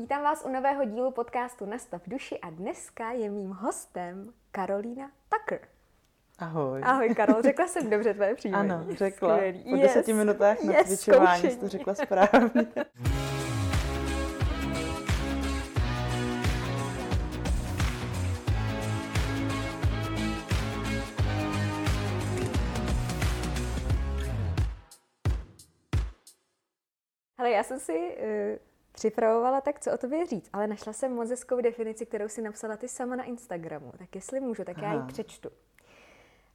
Vítám vás u nového dílu podcastu Nastav duši a dneska je mým hostem Karolína Tucker. Ahoj. Ahoj Karol, řekla jsem dobře tvoje příjmení. Ano, řekla. Skvělý. Po deseti minutách na yes, cvičování jsi to řekla správně. Hele, já jsem si uh, připravovala tak, co o tobě říct, ale našla jsem moc hezkou definici, kterou si napsala ty sama na Instagramu. Tak jestli můžu, tak já ji Aha. přečtu.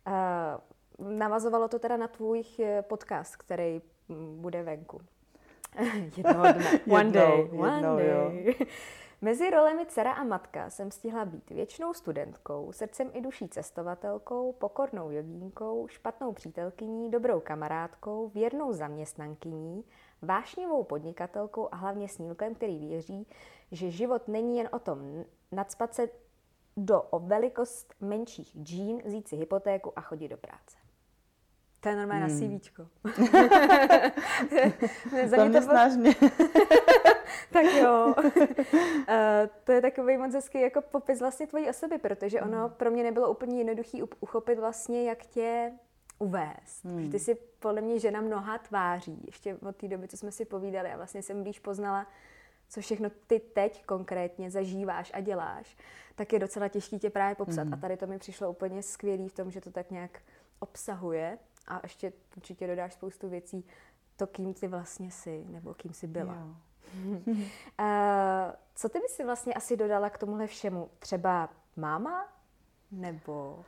Uh, navazovalo to teda na tvůj eh, podcast, který mm, bude venku. Jednoho dne. One Jednou, day. One jednou, jo. day. Mezi rolemi dcera a matka jsem stihla být věčnou studentkou, srdcem i duší cestovatelkou, pokornou jogínkou, špatnou přítelkyní, dobrou kamarádkou, věrnou zaměstnankyní, vášnivou podnikatelkou a hlavně snílkem, který věří, že život není jen o tom nadspat se do o velikost menších džín, vzít si hypotéku a chodit do práce. To je normálně Hmm. na CVčko. Za mě to Zaměstnáš mě. tak jo. uh, to je takový moc hezký jako popis vlastně tvojí osoby, protože ono pro mě nebylo úplně jednoduchý uchopit vlastně, jak tě uvést. Hmm. Protože ty jsi podle mě žena mnoha tváří, ještě od té doby, co jsme si povídali a vlastně jsem blíž poznala, co všechno ty teď konkrétně zažíváš a děláš, tak je docela těžký tě právě popsat. Mhm. A tady to mi přišlo úplně skvělý v tom, že to tak nějak obsahuje a ještě určitě dodáš spoustu věcí, to, kým ty vlastně jsi, nebo kým jsi byla. Jo. Uh, co ty bys si vlastně asi dodala k tomuhle všemu? Třeba máma? Nebo...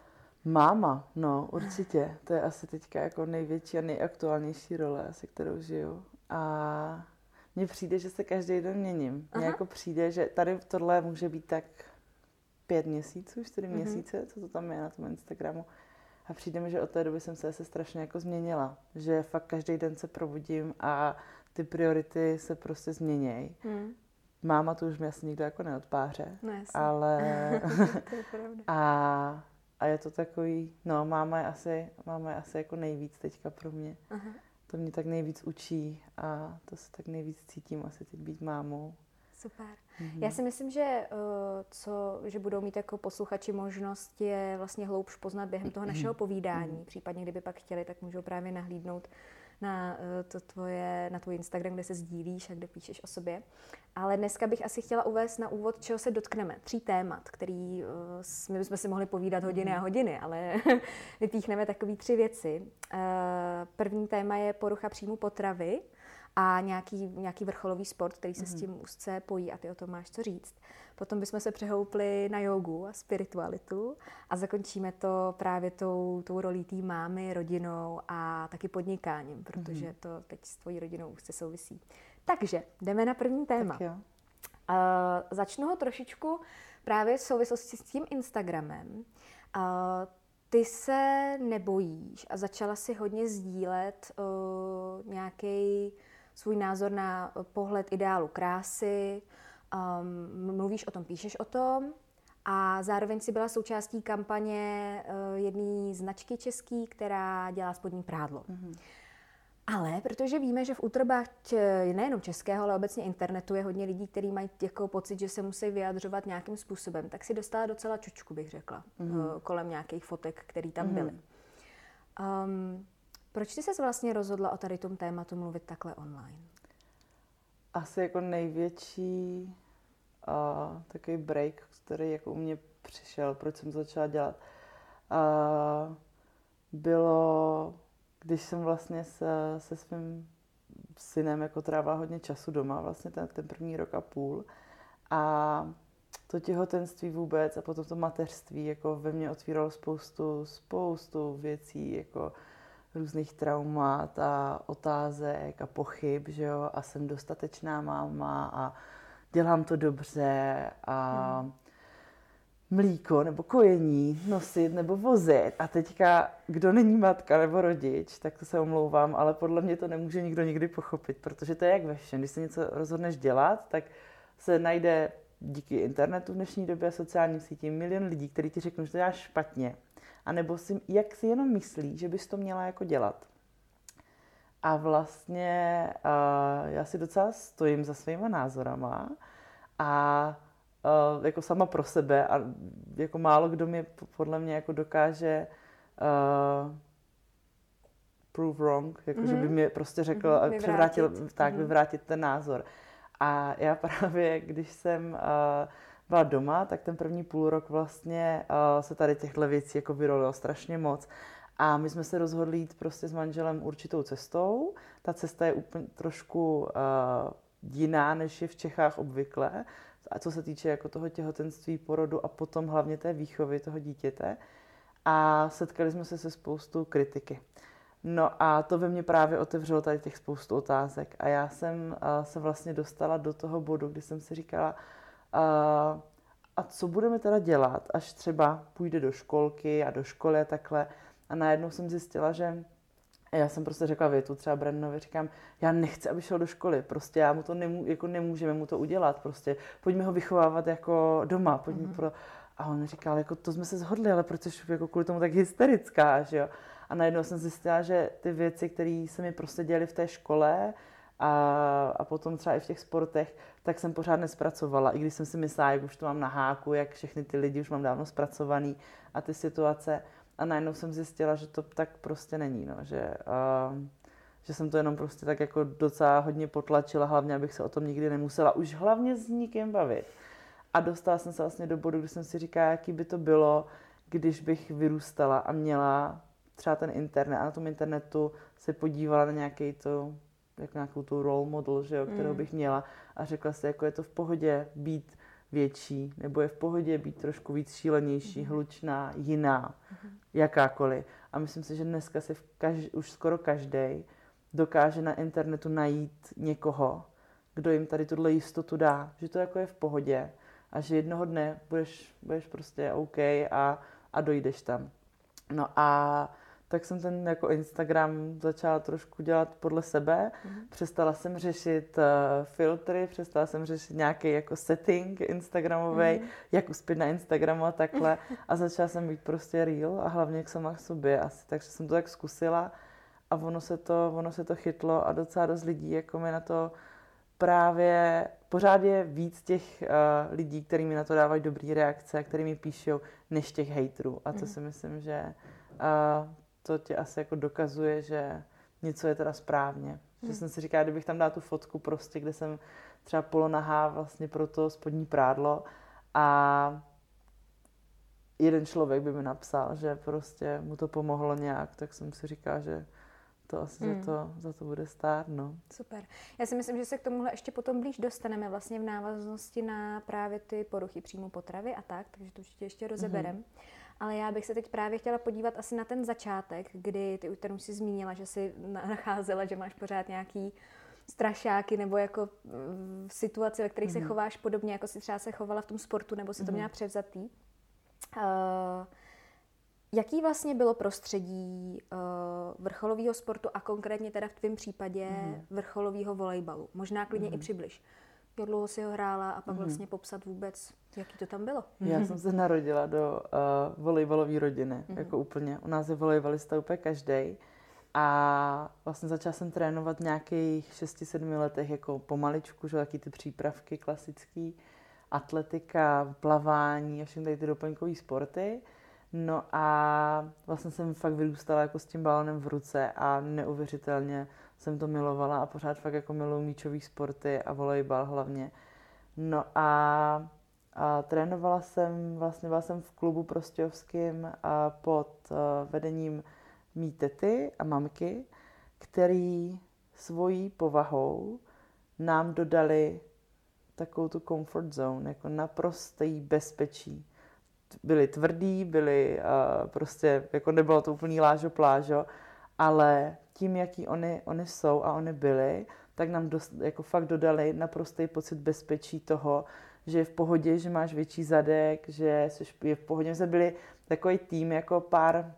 Máma, no určitě. To je asi teďka jako největší a nejaktuálnější role, se kterou žiju. A mně přijde, že se každý den měním. Mně jako přijde, že tady tohle může být tak pět měsíců, čtyři Mhm. měsíce, co to tam je na tom Instagramu. A přijde mi, že od té doby jsem se, se strašně jako změnila. Že fakt každý den se probudím a ty priority se prostě změnějí. Hmm. Máma to už mi asi nikdo jako neodpáře, No ale to je pravda. a, a je to takový, no máma je asi, máma je asi jako nejvíc teďka pro mě. Aha. To mě tak nejvíc učí a to se tak nejvíc cítím asi teď být mámou. Super. Mhm. Já si myslím, že, uh, co, že budou mít jako posluchači možnost je vlastně hloubš poznat během toho našeho povídání. Případně, kdyby pak chtěli, tak můžou právě nahlídnout na, uh, to tvoje, na tvůj Instagram, kde se sdílíš a kde píšeš o sobě. Ale dneska bych asi chtěla uvést na úvod, čeho se dotkneme. Tří témat, který s- my bychom si mohli povídat hodiny a hodiny, ale vypíchneme takové tři věci. Uh, první téma je porucha příjmu potravy a nějaký, nějaký vrcholový sport, který se s tím úzce pojí a ty o tom máš co říct. Potom bychom se přehoupli na jogu a spiritualitu a zakončíme to právě tou, tou rolí té mámy, rodinou a taky podnikáním, protože to teď s tvojí rodinou úzce souvisí. Takže jdeme na první téma. Tak jo. Uh, začnu ho trošičku právě v souvislosti s tím Instagramem. Uh, ty se nebojíš a začala si hodně sdílet uh, nějaký svůj názor na pohled ideálu krásy, um, mluvíš o tom, píšeš o tom a zároveň si byla součástí kampaně uh, jedné značky český, která dělá spodní prádlo. Ale protože víme, že v útrobách nejenom českého, ale obecně internetu je hodně lidí, kteří mají jako pocit, že se musí vyjadřovat nějakým způsobem, tak si dostala docela čočku, bych řekla, mm-hmm. kolem nějakých fotek, které tam byly. Um, proč ty se vlastně rozhodla o tady tom tématu mluvit takhle online? Asi jako největší uh, takový break, který jako u mě přišel, proč jsem začala dělat, uh, bylo, když jsem vlastně se, se svým synem jako trávila hodně času doma, vlastně ten, ten první rok a půl. A to těhotenství vůbec a potom to mateřství jako ve mně otvíralo spoustu, spoustu věcí, jako různých traumat a otázek a pochyb, že jo, a jsem dostatečná máma a dělám to dobře a mlíko nebo kojení nosit nebo vozit. A teďka, kdo není matka nebo rodič, tak to se omlouvám, ale podle mě to nemůže nikdo nikdy pochopit, protože to je jak ve všem. Když se něco rozhodneš dělat, tak se najde díky internetu v dnešní době a sociálním sítím milion lidí, kteří ti řeknou, že to děláš špatně. A nebo si, jak si jenom myslí, že bys to měla jako dělat. A vlastně uh, já si docela stojím za svýma názorama a uh, jako sama pro sebe a jako málo kdo mě podle mě jako dokáže uh, prove wrong, jako mm-hmm. že by mhm. mi prostě řekl, mm-hmm. vyvrátit. převrátil, tak mm-hmm. vyvrátit ten názor. A já právě, když jsem uh, byla doma, tak ten první půl rok vlastně uh, se tady těchto věcí jako vyrolilo strašně moc. A my jsme se rozhodli jít prostě s manželem určitou cestou. Ta cesta je úplně trošku uh, jiná, než je v Čechách obvykle. A co se týče jako toho těhotenství, porodu a potom hlavně té výchovy toho dítěte. A setkali jsme se se spoustu kritiky. No a to ve mně právě otevřelo tady těch spoustu otázek. A já jsem uh, se vlastně dostala do toho bodu, kdy jsem si říkala, uh, a co budeme teda dělat, až třeba půjde do školky a do školy a takhle. A najednou jsem zjistila, že já jsem prostě řekla větu třeba Brandovi, říkám, já nechci, aby šel do školy, prostě já mu to nemů, jako nemůžeme mu to udělat, prostě pojďme ho vychovávat jako doma, pojďme mm-hmm. pro... A on říkal, jako to jsme se shodli, ale proč jsi jako kvůli tomu tak hysterická, že jo? A najednou jsem zjistila, že ty věci, které se mi prostě děly v té škole a, a potom třeba i v těch sportech, tak jsem pořád nespracovala. I když jsem si myslela, jak už to mám na háku, jak všechny ty lidi už mám dávno zpracovaný a ty situace. A najednou jsem zjistila, že to tak prostě není, no, že, uh, že jsem to jenom prostě tak jako docela hodně potlačila, hlavně abych se o tom nikdy nemusela už hlavně s nikým bavit. A dostala jsem se vlastně do bodu, kdy jsem si říkala, jaký by to bylo, když bych vyrůstala a měla třeba ten internet a na tom internetu se podívala na nějaký to, jako nějakou tu role model, že jo, kterou mm. bych měla a řekla si, jako je to v pohodě být větší, nebo je v pohodě být trošku víc šílenější, mm. hlučná, jiná, mm. jakákoliv. A myslím si, že dneska si kaž, už skoro každý dokáže na internetu najít někoho, kdo jim tady tuhle jistotu dá, že to jako je v pohodě a že jednoho dne budeš, budeš prostě OK a, a dojdeš tam. No a tak jsem ten jako Instagram začala trošku dělat podle sebe. Mm-hmm. Přestala jsem řešit uh, filtry, přestala jsem řešit nějaký jako setting Instagramový, mm-hmm. jak uspět na Instagramu a takhle. A začala jsem být prostě real a hlavně k sama k sobě asi. Takže jsem to tak zkusila a ono se to, ono se to chytlo a docela dost lidí jako mi na to právě pořád je víc těch uh, lidí, kteří mi na to dávají dobré reakce, který mi píšou, než těch hejtrů. A to mm. si myslím, že uh, to ti asi jako dokazuje, že něco je teda správně. Hmm. Že jsem si říkala, kdybych tam dala tu fotku prostě, kde jsem třeba polonahá vlastně pro to spodní prádlo a jeden člověk by mi napsal, že prostě mu to pomohlo nějak, tak jsem si říkala, že to asi hmm. za, to, za to bude stát, no. Super. Já si myslím, že se k tomuhle ještě potom blíž dostaneme vlastně v návaznosti na právě ty poruchy příjmu potravy a tak, takže to určitě ještě rozeberem. Hmm. Ale já bych se teď právě chtěla podívat asi na ten začátek, kdy ty už si zmínila, že si nacházela, že máš pořád nějaký strašáky nebo jako v situaci, ve kterých mm-hmm. se mhm. chováš podobně, jako si třeba se chovala v tom sportu, nebo si to mm-hmm. měla převzatý. Uh, jaký vlastně bylo prostředí uh, vrcholového sportu a konkrétně teda v tvém případě mm-hmm. vrcholového volejbalu? Možná klidně mm-hmm. i přibliž jak dlouho si ho hrála a pak mm-hmm. vlastně popsat vůbec, jaký to tam bylo. Já jsem se narodila do uh, volejbalové rodiny, mm-hmm. jako úplně. U nás je volejbalista úplně každý. A vlastně začala jsem trénovat v nějakých 6-7 letech jako pomaličku, že taky ty přípravky klasický, atletika, plavání a všechny ty doplňkové sporty. No a vlastně jsem fakt vyrůstala jako s tím balonem v ruce a neuvěřitelně jsem to milovala a pořád fakt jako miluji míčové sporty a volejbal hlavně. No a, a trénovala jsem, vlastně byla jsem v klubu prostějovským a pod uh, vedením mý tety a mamky, který svojí povahou nám dodali takovou tu comfort zone, jako naprostý bezpečí. Byli tvrdí, byli uh, prostě, jako nebylo to úplný lážo plážo, ale tím, jaký oni, oni jsou a oni byli, tak nám dost, jako fakt dodali naprostý pocit bezpečí toho, že je v pohodě, že máš větší zadek, že jsi, je v pohodě. My jsme byli takový tým jako pár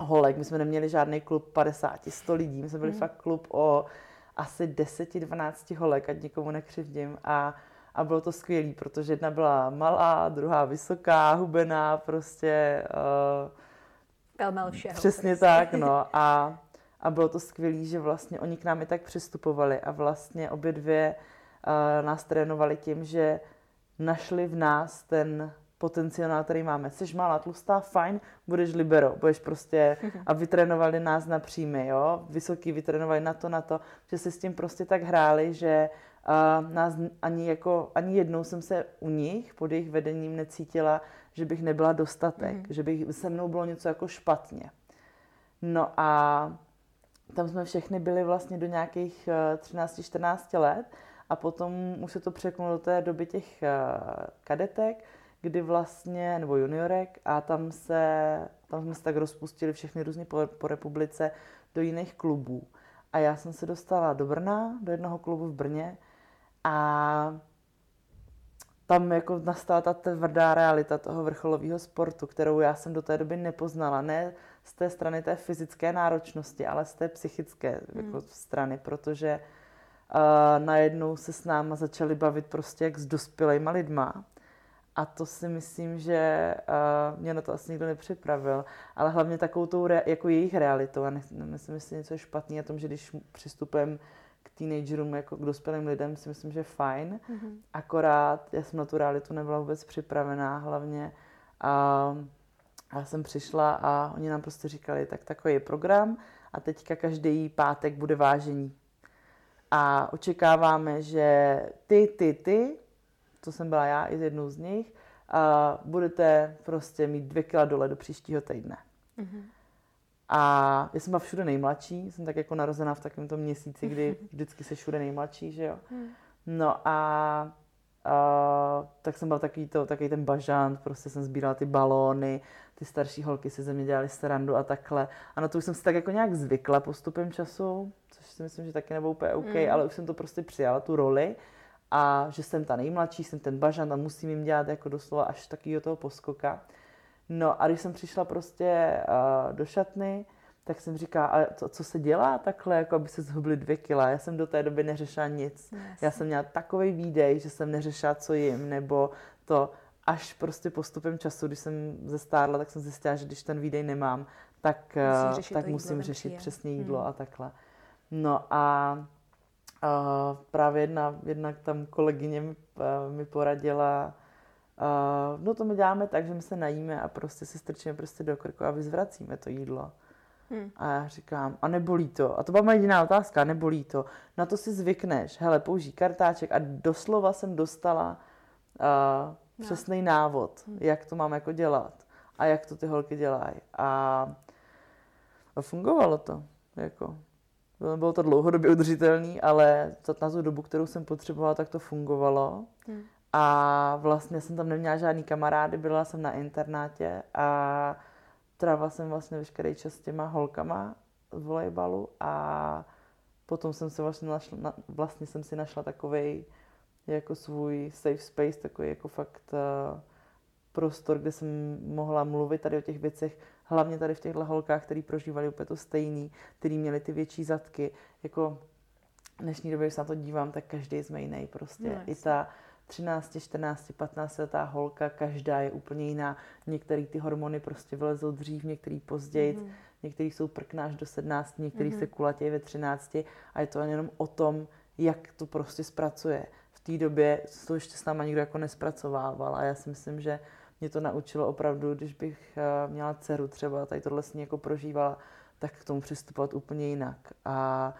holek, my jsme neměli žádný klub 50, 100 lidí, my jsme byli mm. fakt klub o asi 10-12 holek, ať nikomu nekřivdím a, a bylo to skvělé, protože jedna byla malá, druhá vysoká, hubená, prostě uh, Pelmel všeho. Přesně prostě. tak, no. A, a bylo to skvělé, že vlastně oni k nám i tak přistupovali a vlastně obě dvě uh, nás trénovali tím, že našli v nás ten potenciál, který máme. Jsi malá, tlustá, fajn, budeš libero, budeš prostě, a vytrénovali nás na příjmy, jo, vysoký vytrénovali na to, na to, že si s tím prostě tak hráli, že uh, nás ani jako, ani jednou jsem se u nich pod jejich vedením necítila, že bych nebyla dostatek, mm. že bych se mnou bylo něco jako špatně. No a tam jsme všechny byli vlastně do nějakých 13-14 let a potom už se to překnulo do té doby těch kadetek, kdy vlastně, nebo juniorek, a tam se, tam jsme se tak rozpustili všechny různě po, po republice do jiných klubů. A já jsem se dostala do Brna, do jednoho klubu v Brně a tam jako nastala ta tvrdá realita toho vrcholového sportu, kterou já jsem do té doby nepoznala. Ne z té strany té fyzické náročnosti, ale z té psychické hmm. jako strany, protože uh, najednou se s náma začali bavit prostě jak s dospělejma lidma. A to si myslím, že uh, mě na to asi nikdo nepřipravil, ale hlavně takovou tou re, jako jejich realitou. A nemyslím si něco špatný na tom, že když přistupujeme k teenagerům jako k dospělým lidem, si myslím, že je fajn. Mm-hmm. Akorát já jsem na tu realitu nebyla vůbec připravená, hlavně a já jsem přišla a oni nám prostě říkali, tak takový je program a teďka každý pátek bude vážení. A očekáváme, že ty, ty, ty to jsem byla já i jednou z nich, a budete prostě mít dvě kila dole do příštího týdne. Mm-hmm. A já jsem byla všude nejmladší, jsem tak jako narozená v takovémto měsíci, kdy vždycky se všude nejmladší, že jo. Mm. No a, a tak jsem byl takový, to, takový ten bažant, prostě jsem sbírala ty balóny, ty starší holky si ze mě dělali srandu a takhle. A na to už jsem si tak jako nějak zvykla postupem času, což si myslím, že taky nebylo úplně OK, mm. ale už jsem to prostě přijala, tu roli a že jsem ta nejmladší, jsem ten bažant a musím jim dělat jako doslova až takového toho poskoka. No a když jsem přišla prostě uh, do šatny, tak jsem říkala, a co, co se dělá takhle, jako aby se zhubly dvě kila. Já jsem do té doby neřešila nic. Yes. Já jsem měla takový výdej, že jsem neřešila, co jim, nebo to až prostě postupem času, když jsem zestárla, tak jsem zjistila, že když ten výdej nemám, tak, Musí tak musím řešit přesně jídlo hmm. a takhle. No a a právě jedna, jednak tam kolegyně mi, eh, mi poradila, a, no to my děláme tak, že my se najíme a prostě si strčíme prostě do krku a vyzvracíme to jídlo. Hmm. A já říkám, a nebolí to? A to byla moje jediná otázka, nebolí to? Na to si zvykneš, hele, použij kartáček a doslova jsem dostala uh, přesný no. návod, hmm. jak to mám jako dělat a jak to ty holky dělají. A, a fungovalo to, jako. Bylo to dlouhodobě udržitelný, ale na tu dobu, kterou jsem potřebovala, tak to fungovalo. Hmm. A vlastně jsem tam neměla žádný kamarády, byla jsem na internátě a trávila jsem vlastně veškerý čas s těma holkama z volejbalu a potom jsem se vlastně našla, vlastně jsem si našla takový jako svůj safe space, takový jako fakt uh, prostor, kde jsem mohla mluvit tady o těch věcech, hlavně tady v těchto holkách, který prožívali úplně to stejný, který měli ty větší zadky. Jako v dnešní době, když se na to dívám, tak každý jsme jiný prostě. No, I ta 13, 14, 15 letá holka, každá je úplně jiná. Některé ty hormony prostě vylezou dřív, některý později, mm-hmm. některý jsou prknáš do 17, některý mm-hmm. se kulatějí ve 13 a je to jenom o tom, jak to prostě zpracuje. V té době to ještě s náma nikdo jako nespracovával a já si myslím, že mě to naučilo opravdu, když bych eh, měla dceru třeba, tady tohle s ní jako prožívala, tak k tomu přistupovat úplně jinak. A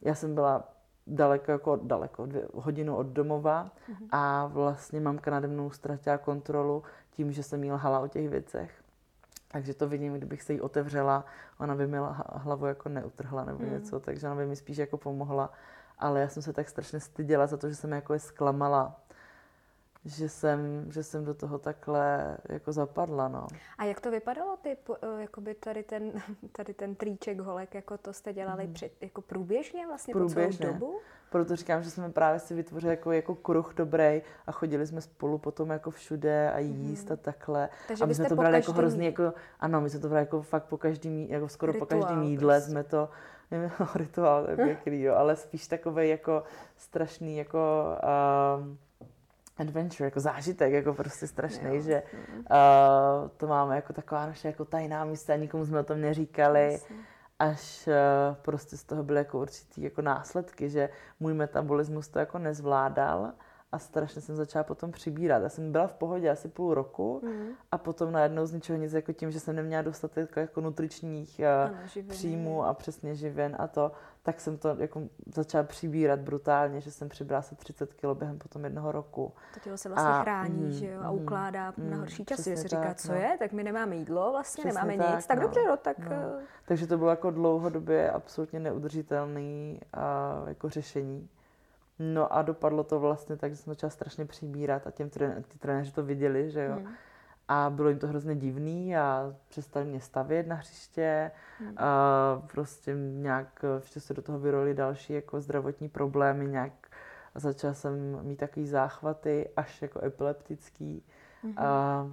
já jsem byla daleko, jako daleko, dvě, hodinu od domova mm-hmm. a vlastně mamka nade mnou ztratila kontrolu tím, že jsem jí lhala o těch věcech. Takže to vidím, kdybych se jí otevřela, ona by mi hlavu jako neutrhla nebo mm. něco, takže ona by mi spíš jako pomohla. Ale já jsem se tak strašně styděla za to, že jsem jako je zklamala že jsem, že jsem do toho takhle jako zapadla, no. A jak to vypadalo, ty, eh, jakoby tady ten, tady ten trýček holek, jako to jste dělali mm. před, jako průběžně vlastně průběžně. po celou dobu? Proto říkám, že jsme právě si vytvořili jako, jako kruh dobrý a chodili jsme spolu potom jako všude a jíst mm. a takhle. Takže a my jsme to brali jako hrozný, jako, ano, my jsme to brali jako fakt po každém, jako skoro rituál, po každém jídle prostě. jsme to, nevím, rituál, to je pěkný, jo, ale spíš takový jako strašný, jako uh, adventure, jako zážitek, jako prostě strašný, jo. že uh, to máme jako taková naše jako tajná místa, nikomu jsme o tom neříkali, Jasně. až uh, prostě z toho byly jako určitý jako následky, že můj metabolismus to jako nezvládal a strašně jsem začala potom přibírat. Já jsem byla v pohodě asi půl roku mm. a potom najednou z ničeho nic, jako tím, že jsem neměla dostatek jako nutričních eh, ano, příjmů a přesně živin a to, tak jsem to jako začala přibírat brutálně, že jsem přibrala se 30 kg během potom jednoho roku. To tělo se vlastně a, chrání, mm, že jo, a mm, ukládá mm, na horší časy. Že se říká, tak, co no. je, tak my nemáme jídlo, vlastně přesně nemáme tak, nic, tak no, dobře, no, tak... No. Eh. Takže to bylo jako dlouhodobě absolutně neudržitelný a, jako řešení. No a dopadlo to vlastně tak, že jsem začala strašně přibírat a těm trenéři to viděli, že jo. Hmm. A bylo jim to hrozně divný a přestali mě stavět na hřiště. Hmm. A prostě nějak ještě se do toho vyroli další jako zdravotní problémy, nějak začala jsem mít takový záchvaty, až jako epileptický. Hmm. A,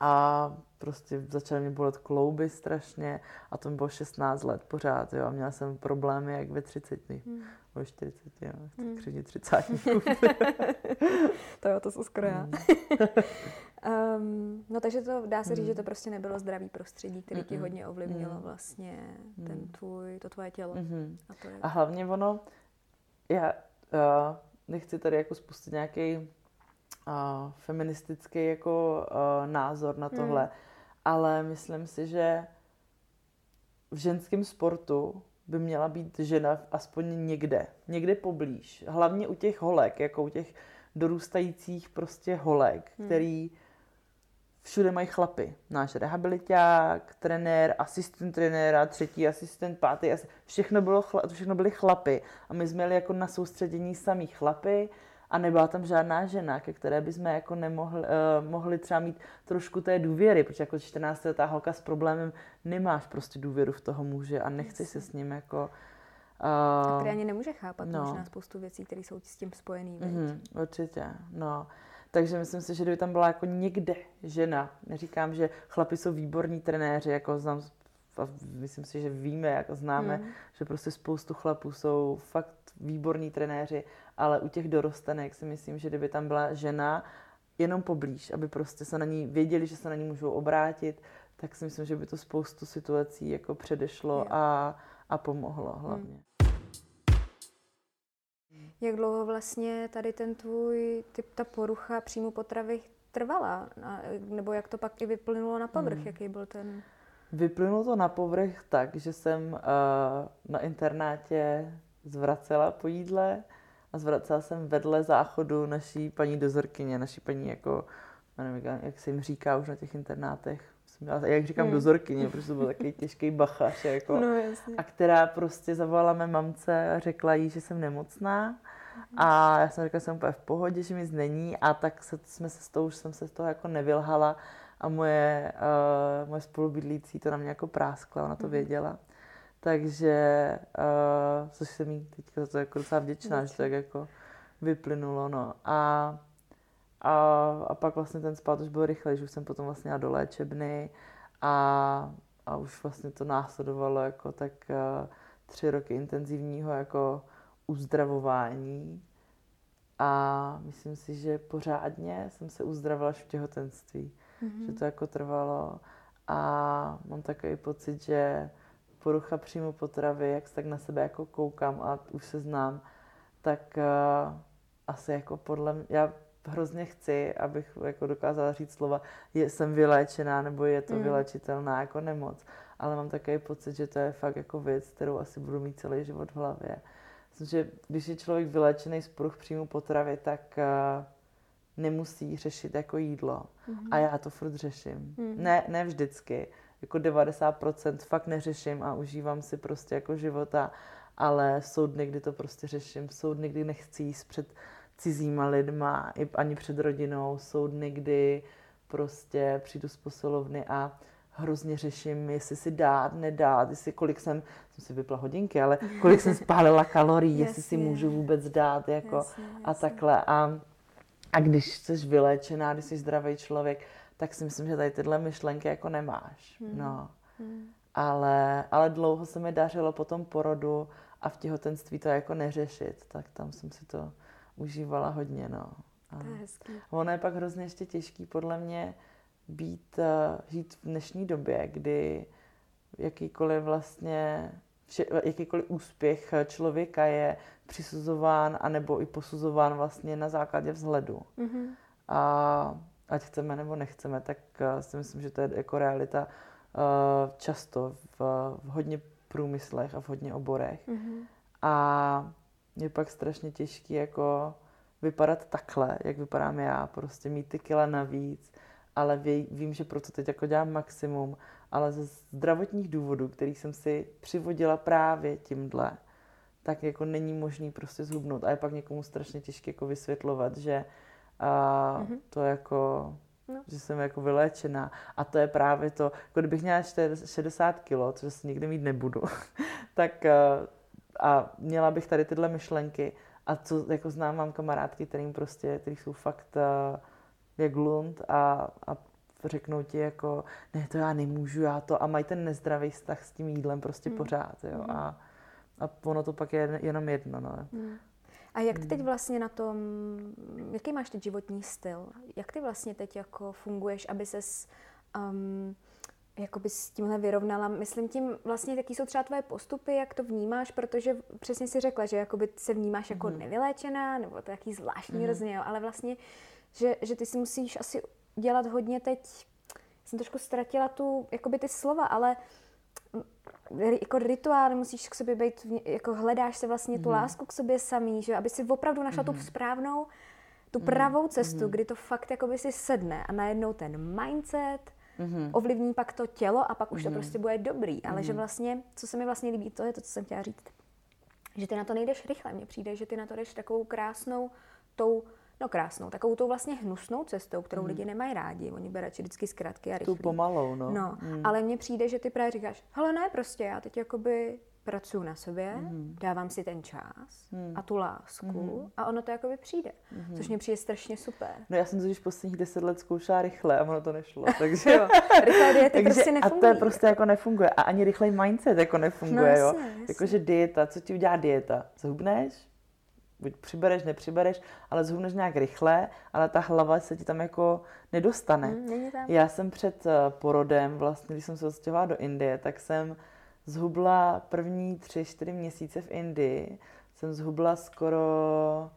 a prostě začaly mě bolet klouby strašně a to mi bylo 16 let pořád, jo, a měla jsem problémy jak ve 30. Hmm. Ve 40, jo, chci hmm. křivně 30. to jo, to jsou skoro já. um, no takže to dá se říct, hmm. že to prostě nebylo zdravý prostředí, který ti hodně ovlivnilo hmm. vlastně ten hmm. tvůj, to tvoje tělo. Hmm. A, to je... a hlavně ono, já uh, nechci tady jako spustit nějaký uh, feministický jako uh, názor na tohle, hmm. ale myslím si, že v ženském sportu by měla být žena aspoň někde, někde poblíž. Hlavně u těch holek, jako u těch dorůstajících prostě holek, hmm. který všude mají chlapy. Náš rehabiliták, trenér, asistent trenéra, třetí asistent, pátý asistent, všechno, bylo, všechno byly chlapy. A my jsme měli jako na soustředění samý chlapy a nebyla tam žádná žena, ke které bychom jako nemohli, uh, mohli třeba mít trošku té důvěry, protože jako 14 letá holka s problémem nemáš prostě důvěru v toho muže a nechci se s ním jako... Uh, a který ani nemůže chápat no. možná spoustu věcí, které jsou s tím spojený. Mm-hmm, určitě, no. Takže myslím si, že kdyby tam byla jako někde žena, neříkám, že chlapi jsou výborní trenéři, jako znám, myslím si, že víme, jako známe, mm. že prostě spoustu chlapů jsou fakt výborní trenéři, ale u těch dorostenek si myslím, že kdyby tam byla žena jenom poblíž, aby prostě se na ní věděli, že se na ní můžou obrátit, tak si myslím, že by to spoustu situací jako předešlo a, a pomohlo hlavně. Hmm. Jak dlouho vlastně tady ten tvůj typ, ta porucha příjmu potravy trvala? A, nebo jak to pak i vyplynulo na povrch? Hmm. Jaký byl ten... Vyplynulo to na povrch tak, že jsem uh, na internátě zvracela po jídle a zvracela jsem vedle záchodu naší paní dozorkyně, naší paní jako, nevím, jak se jim říká už na těch internátech, jak říkám hmm. dozorkyně, protože to byl takový těžký bachař, jako, no, jasně. a která prostě zavolala mé mamce a řekla jí, že jsem nemocná. A já jsem řekla, že jsem úplně v pohodě, že nic není a tak se, jsme se s tou, už jsem se z toho jako nevylhala a moje, uh, moje spolubydlící to na mě jako práskla, ona to hmm. věděla. Takže, uh, což jsem jí teďka za to jako docela vděčná, že to tak jako vyplynulo, no. A, a, a pak vlastně ten spát už byl rychlej, že už jsem potom vlastně do léčebny a, a už vlastně to následovalo jako tak uh, tři roky intenzivního jako uzdravování a myslím si, že pořádně jsem se uzdravila až v těhotenství, mm-hmm. že to jako trvalo a mám takový pocit, že porucha příjmu potravy, jak se tak na sebe jako koukám a už se znám, tak uh, asi jako podle mě, já hrozně chci, abych jako dokázala říct slova, je, jsem vyléčená nebo je to mm. vylečitelná jako nemoc. Ale mám takový pocit, že to je fakt jako věc, kterou asi budu mít celý život v hlavě. Myslím, že když je člověk vyléčený z poruch příjmu potravy, tak uh, nemusí řešit jako jídlo. Mm. A já to furt řeším. Mm. Ne, ne vždycky jako 90% fakt neřeším a užívám si prostě jako života, ale jsou dny, kdy to prostě řeším, jsou dny, kdy nechci jíst před cizíma lidma, ani před rodinou, jsou dny, kdy prostě přijdu z posilovny a hrozně řeším, jestli si dát, nedát, jestli kolik jsem, jsem si vypla hodinky, ale kolik jsem spálila kalorií, jestli si můžu vůbec dát, jako jasně, jasně. a takhle. A, a když jsi vyléčená, když jsi zdravý člověk, tak si myslím, že tady tyhle myšlenky jako nemáš. Hmm. No. Hmm. Ale, ale dlouho se mi dařilo po tom porodu a v těhotenství to jako neřešit, tak tam jsem si to užívala hodně, no. A to je hezký. Ono je pak hrozně ještě těžký podle mě být, uh, žít v dnešní době, kdy jakýkoliv vlastně že jakýkoliv úspěch člověka je přisuzován anebo i posuzován vlastně na základě vzhledu. Mm-hmm. A ať chceme nebo nechceme, tak uh, si myslím, že to je jako realita uh, často v, v hodně průmyslech a v hodně oborech. Mm-hmm. A je pak strašně těžký jako vypadat takhle, jak vypadám já, prostě mít ty kila navíc, ale ví, vím, že proto teď jako dělám maximum, ale ze zdravotních důvodů, který jsem si přivodila právě tímhle, tak jako není možný prostě zhubnout. A je pak někomu strašně těžké jako vysvětlovat, že a mm-hmm. to jako, no. že jsem jako vyléčená. A to je právě to, jako kdybych měla 60 kilo, což si nikdy mít nebudu, tak a měla bych tady tyhle myšlenky, a co jako znám, mám kamarádky, kterým prostě, který jsou fakt uh, jak lund a, a řeknou ti jako, ne, to já nemůžu, já to, a mají ten nezdravý vztah s tím jídlem prostě mm. pořád, jo, mm. a, a ono to pak je jenom jedno, no. Mm. A jak ty teď vlastně na tom, jaký máš teď životní styl? Jak ty vlastně teď jako funguješ, aby ses um, jakoby s tímhle vyrovnala. Myslím tím vlastně, jaký jsou třeba tvoje postupy, jak to vnímáš, protože přesně si řekla, že jakoby se vnímáš jako mm-hmm. nevyléčená, nebo to jaký zvláštní mm-hmm. hrozně, ale vlastně, že, že ty si musíš asi dělat hodně teď, jsem trošku ztratila tu, jakoby ty slova, ale jako rituál, musíš k sobě být, jako hledáš se vlastně mm-hmm. tu mhm. lásku k sobě samý, že aby si opravdu našla mm-hmm. tu mhm. správnou, tu pravou cestu, mm-hmm. kdy to fakt jakoby si sedne a najednou ten mindset, mm-hmm. ovlivní pak to tělo a pak už mm-hmm. to mhm. prostě bude dobrý. Ale mm-hmm. že vlastně, co se mi vlastně líbí, to je to, co jsem chtěla říct. Že ty na to nejdeš rychle. Mně přijde, že ty na to jdeš takovou krásnou, tou, no krásnou, takovou tou vlastně hnusnou cestou, kterou mm. lidi nemají rádi. Oni berou vždycky zkratky a rychlý. Tu pomalou, no. No, mm. ale mně přijde, že ty právě říkáš, hele ne, prostě já teď jakoby pracuji na sobě, mm. dávám si ten čas mm. a tu lásku mm. a ono to jakoby přijde. Mm. Což mě přijde strašně super. No já jsem to už posledních deset let zkoušela rychle a ono to nešlo. Takže jo, rychlé diety takže, prostě nefungují. A to prostě jako nefunguje. A ani rychlej mindset jako nefunguje. No, jasně, jo. Jasně. Jakože dieta, co ti udělá dieta? Zhubneš? Buď přibereš, nepřibereš, ale zhubneš nějak rychle, ale ta hlava se ti tam jako nedostane. Mm, Já jsem před eh, porodem, vlastně, když jsem se odstěhovala do Indie, tak jsem zhubla první tři, čtyři měsíce v Indii, jsem zhubla skoro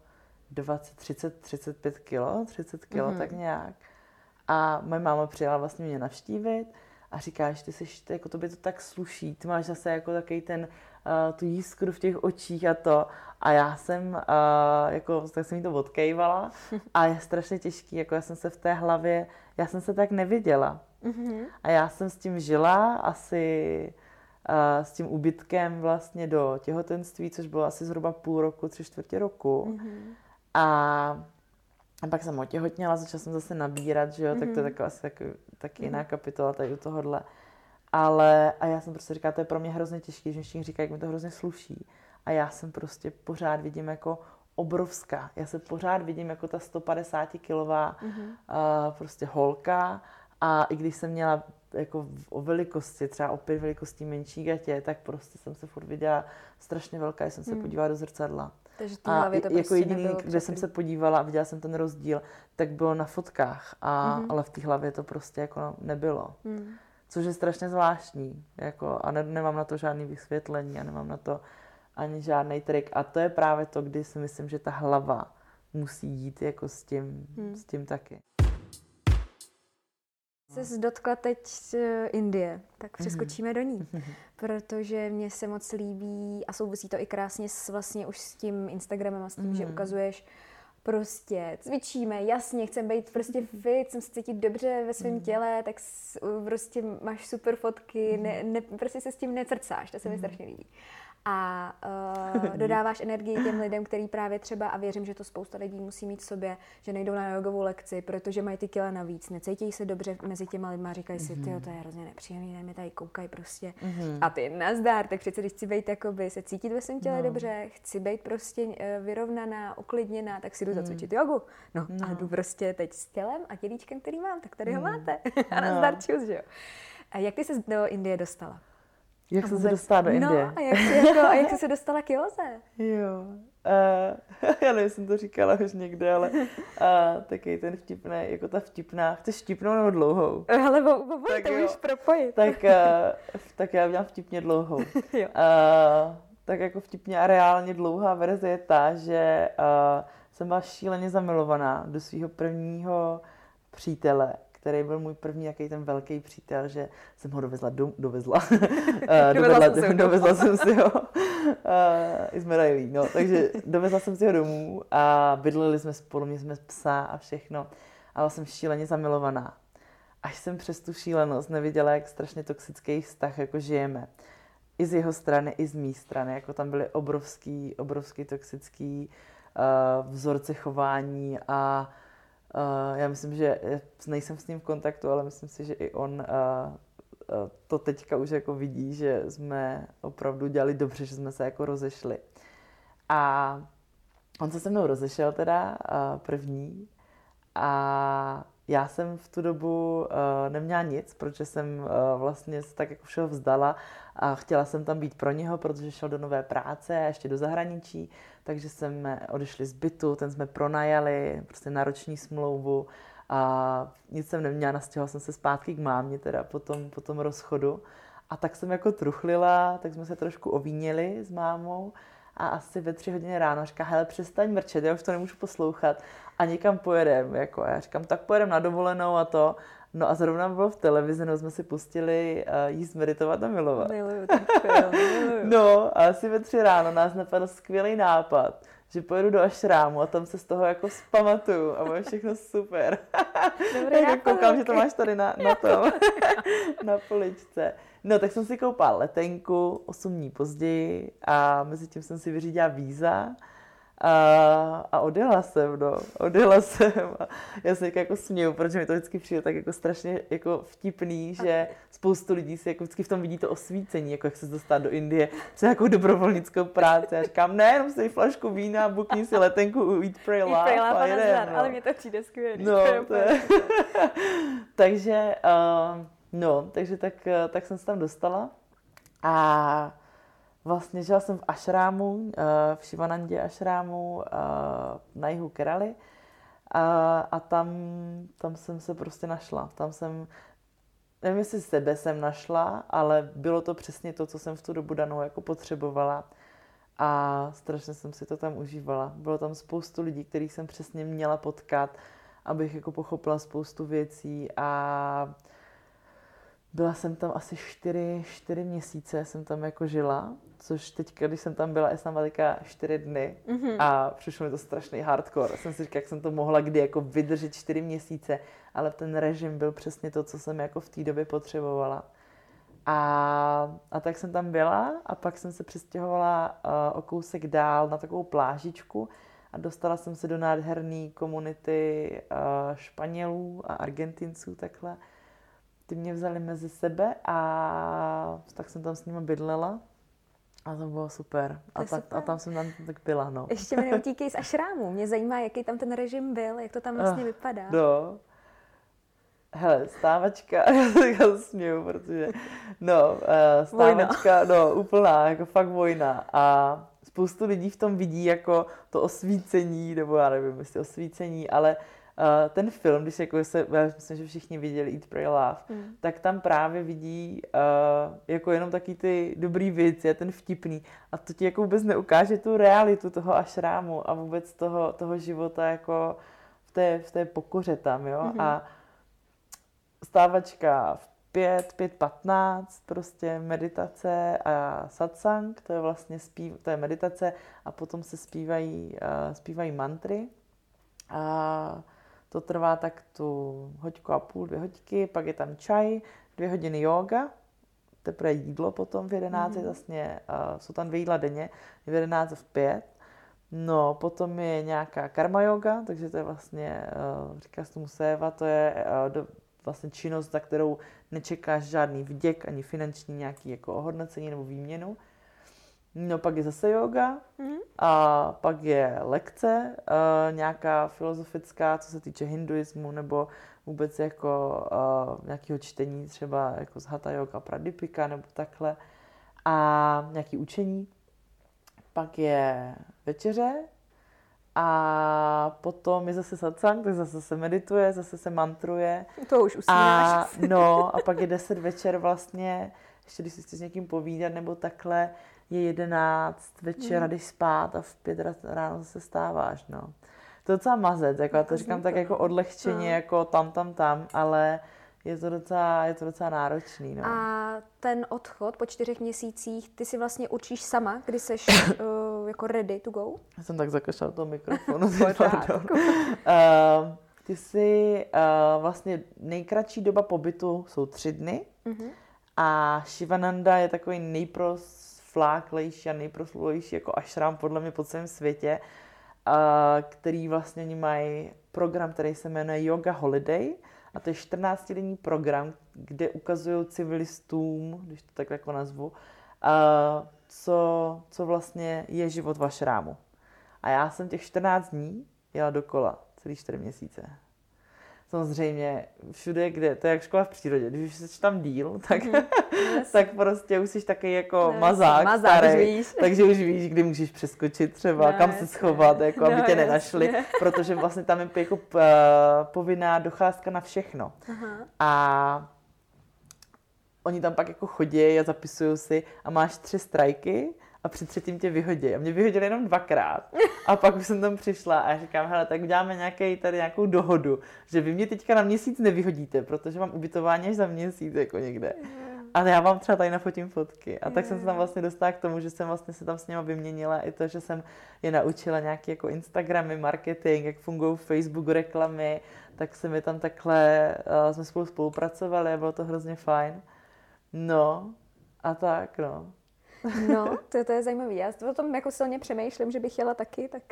20, 30, 35 kilo, 30 kilo, mm-hmm. tak nějak. A moje máma přijela vlastně mě navštívit a říká, že ty jsi, jako to by to tak sluší, ty máš zase jako takový ten, tu jiskru v těch očích a to. A já jsem, uh, jako, tak jsem jí to odkejvala a je strašně těžký, jako já jsem se v té hlavě, já jsem se tak neviděla. Mm-hmm. A já jsem s tím žila asi s tím úbytkem vlastně do těhotenství, což bylo asi zhruba půl roku, tři čtvrtě roku. Mm-hmm. A, a pak jsem otěhotněla, začala jsem zase nabírat, že jo, mm-hmm. tak to je mhm. taková asi tak, taky jiná mm-hmm. kapitola tady u tohohle. Ale a já jsem prostě říkala, to je pro mě hrozně těžké, že všichni říkají, jak mi to hrozně sluší. A já jsem prostě pořád vidím jako obrovská. Já se pořád vidím jako ta 150 kilová mm-hmm. uh, prostě holka a i když jsem měla jako o velikosti, třeba o pět velikostí menší gatě, tak prostě jsem se furt viděla strašně velká, jsem se hmm. podívala do zrcadla. Takže a to jako prostě jediný, kde jsem se podívala a viděla jsem ten rozdíl, tak bylo na fotkách, a, mm-hmm. ale v té hlavě to prostě jako nebylo. Mm. Což je strašně zvláštní. Jako, a ne, nemám na to žádný vysvětlení a nemám na to ani žádný trik. A to je právě to, kdy si myslím, že ta hlava musí jít jako s tím, mm. s tím taky. Jsi dotkla teď eh, Indie, tak přeskočíme mm. do ní, protože mě se moc líbí a souvisí to i krásně s vlastně už s tím Instagramem a s tím, mm. že mhm. ukazuješ prostě cvičíme, jasně, chcem být prostě fit, chcem se cítit dobře ve svém mm. těle, tak prostě máš super fotky, ne, ne, prostě se s tím necrcáš, to se mi mm. strašně líbí a uh, dodáváš energii těm lidem, který právě třeba, a věřím, že to spousta lidí musí mít v sobě, že nejdou na jogovou lekci, protože mají ty kila navíc, necítí se dobře mezi těma lidma, říkají si, ty to je hrozně nepříjemný, ne, mi tady koukají prostě. Mm-hmm. A ty nazdar, tak přece když chci být jakoby, se cítit ve svém těle no. dobře, chci být prostě uh, vyrovnaná, uklidněná, tak si jdu mm. zacvičit jogu. No, no, a jdu prostě teď s tělem a tělíčkem, který mám, tak tady mm. ho máte. a nazdar, no. čus, že jo. A jak ty se do Indie dostala? Jak jsi se dostala do Indie? No, a jak jsi, jako, a jak jsi se dostala k Joze? Jo. Uh, já nevím, jsem to říkala už někde, ale uh, taky ten vtipný, jako ta vtipná. Chceš vtipnou nebo dlouhou? Ale oboj, to můžeš propojit. Tak, uh, tak já udělám vtipně dlouhou. jo. Uh, tak jako vtipně a reálně dlouhá verze je ta, že uh, jsem byla šíleně zamilovaná do svého prvního přítele, který byl můj první jaký ten velký přítel, že jsem ho dovezla, do, dovezla, uh, dovezla, jsem, dovezla jsem si ho, uh, i s medailí, no, takže dovezla jsem si ho domů a bydleli jsme spolu, měli jsme psa a všechno. A byla jsem šíleně zamilovaná. Až jsem přes tu šílenost neviděla, jak strašně toxický vztah jako žijeme. I z jeho strany, i z mé strany, jako tam byly obrovský, obrovský toxický uh, vzorce chování a Uh, já myslím, že nejsem s ním v kontaktu, ale myslím si, že i on uh, to teďka už jako vidí, že jsme opravdu dělali dobře, že jsme se jako rozešli. A on se se mnou rozešel teda první a já jsem v tu dobu uh, neměla nic, protože jsem uh, vlastně se tak jako všeho vzdala a chtěla jsem tam být pro něho, protože šel do nové práce a ještě do zahraničí, takže jsme odešli z bytu, ten jsme pronajali, prostě na roční smlouvu a nic jsem neměla, nastěhovala jsem se zpátky k mámě teda po tom, po tom rozchodu. A tak jsem jako truchlila, tak jsme se trošku ovínili s mámou a asi ve tři hodiny ráno říká, hele, přestaň mrčet, já už to nemůžu poslouchat a někam pojedem, jako a já říkám, tak pojedem na dovolenou a to. No a zrovna bylo v televizi, no jsme si pustili uh, jíst, meditovat a milovat. Miluju ten film, miluju. No a asi ve tři ráno nás napadl skvělý nápad, že pojedu do ašrámu a tam se z toho jako zpamatuju a bude všechno super. Dobrý tak koukám, že to máš tady na, na tom, na poličce. No, tak jsem si koupala letenku 8 dní později a mezi tím jsem si vyřídila víza a, a odjela jsem, no, odjela jsem. A já se jako směju, protože mi to vždycky přijde tak jako strašně jako vtipný, že spoustu lidí si jako vždycky v tom vidí to osvícení, jako jak se dostat do Indie, přes nějakou dobrovolnickou práci. Já říkám, ne, jenom si flašku vína, bukni si letenku, eat, pray, laugh, eat, pray, laugh a, jedem, no. Ale mě to přijde skvělý. No, to je... takže, uh, no, takže tak, tak jsem se tam dostala a Vlastně žila jsem v Ašrámu, eh, v Šivanandě Ašrámu eh, na jihu Kerali a, a tam, tam jsem se prostě našla. Tam jsem, nevím jestli sebe jsem našla, ale bylo to přesně to, co jsem v tu dobu danou jako potřebovala a strašně jsem si to tam užívala. Bylo tam spoustu lidí, kterých jsem přesně měla potkat, abych jako pochopila spoustu věcí a byla jsem tam asi čtyři, čtyři měsíce, jsem tam jako žila což teď, když jsem tam byla, já jsem tam teďka čtyři dny mm-hmm. a přišlo mi to strašný hardcore. Jsem si říkala, jak jsem to mohla kdy jako vydržet čtyři měsíce, ale ten režim byl přesně to, co jsem jako v té době potřebovala. A, a tak jsem tam byla a pak jsem se přestěhovala uh, o kousek dál na takovou plážičku a dostala jsem se do nádherné komunity uh, Španělů a Argentinců takhle. Ty mě vzali mezi sebe a tak jsem tam s nimi bydlela a to bylo super. A, tak, super. a tam jsem tam tak byla, no. Ještě mi neutíkej z ašrámu. Mě zajímá, jaký tam ten režim byl, jak to tam vlastně uh, vypadá. No. Hele, stávačka, já se jako směju, protože, no, uh, stávačka, vojna. no, úplná, jako fakt vojna. A spoustu lidí v tom vidí jako to osvícení, nebo já nevím, jestli osvícení, ale Uh, ten film, když jako se, já myslím, že všichni viděli Eat, Pray, Love, mm. tak tam právě vidí uh, jako jenom taky ty dobrý věci a ten vtipný. A to ti jako vůbec neukáže tu realitu toho ašrámu a vůbec toho, toho života jako v té, v té pokoře tam, jo. Mm-hmm. A stávačka v 5, 5, 15, prostě meditace a satsang, to je vlastně zpív, to je meditace a potom se zpívají, uh, zpívají mantry. A to trvá tak tu hoďku a půl, dvě hoďky, pak je tam čaj, dvě hodiny yoga, teprve jídlo potom v 11, mm-hmm. vlastně uh, jsou tam dvě jídla denně, v 11 v 5. No, potom je nějaká karma yoga, takže to je vlastně, uh, říká se tomu séva, to je uh, do, vlastně činnost, za kterou nečekáš žádný vděk ani finanční nějaký jako ohodnocení nebo výměnu. No pak je zase yoga mm-hmm. a pak je lekce, uh, nějaká filozofická, co se týče hinduismu nebo vůbec jako uh, nějakého čtení třeba jako z Hatha Yoga Pradipika nebo takhle a nějaký učení. pak je večeře a potom je zase satsang, tak zase se medituje, zase se mantruje. To už usínáš. A, no, a pak je deset večer vlastně, ještě když si chci s někým povídat nebo takhle, je jedenáct večer hmm. a jdeš spát a v pět ráno zase stáváš, no. To je docela mazec, jako já to říkám tak jako odlehčeně, no. jako tam, tam, tam, ale je to docela, je to docela náročný. No. A ten odchod po čtyřech měsících, ty si vlastně určíš sama, kdy jsi uh, jako ready to go? Já jsem tak zakašlal toho mikrofonu, pardon. uh, ty jsi uh, vlastně nejkratší doba pobytu jsou tři dny uh-huh. a Shivananda je takový nejprosfláklejší a nejprosluvější jako ashram podle mě po celém světě, který vlastně oni mají program, který se jmenuje Yoga Holiday, a to je 14-denní program, kde ukazují civilistům, když to tak jako nazvu, co, co vlastně je život v Ašrámu. A já jsem těch 14 dní jela dokola, celý 4 měsíce samozřejmě všude, kde, to je jak škola v přírodě, když už jsi tam díl, tak, mm, tak prostě už jsi taky jako no, mazák, mazák starý, už víš. takže už víš, kdy můžeš přeskočit třeba, no, kam se schovat, jako, aby no, tě nenašli, jasně. protože vlastně tam je jako uh, povinná docházka na všechno. Aha. A oni tam pak jako chodí a zapisují si a máš tři strajky a při třetím tě vyhodí. A mě vyhodili jenom dvakrát. A pak už jsem tam přišla a říkám, hele, tak uděláme nějaký, tady nějakou dohodu, že vy mě teďka na měsíc nevyhodíte, protože mám ubytování až za měsíc jako někde. A já vám třeba tady nafotím fotky. A tak jsem se tam vlastně dostala k tomu, že jsem vlastně se tam s nimi vyměnila i to, že jsem je naučila nějaký jako Instagramy, marketing, jak fungují Facebook reklamy, tak se mi tam takhle, uh, jsme spolu spolupracovali a bylo to hrozně fajn. No, a tak, no. No, to, to je zajímavé. Já o tom jako silně přemýšlím, že bych jela taky, tak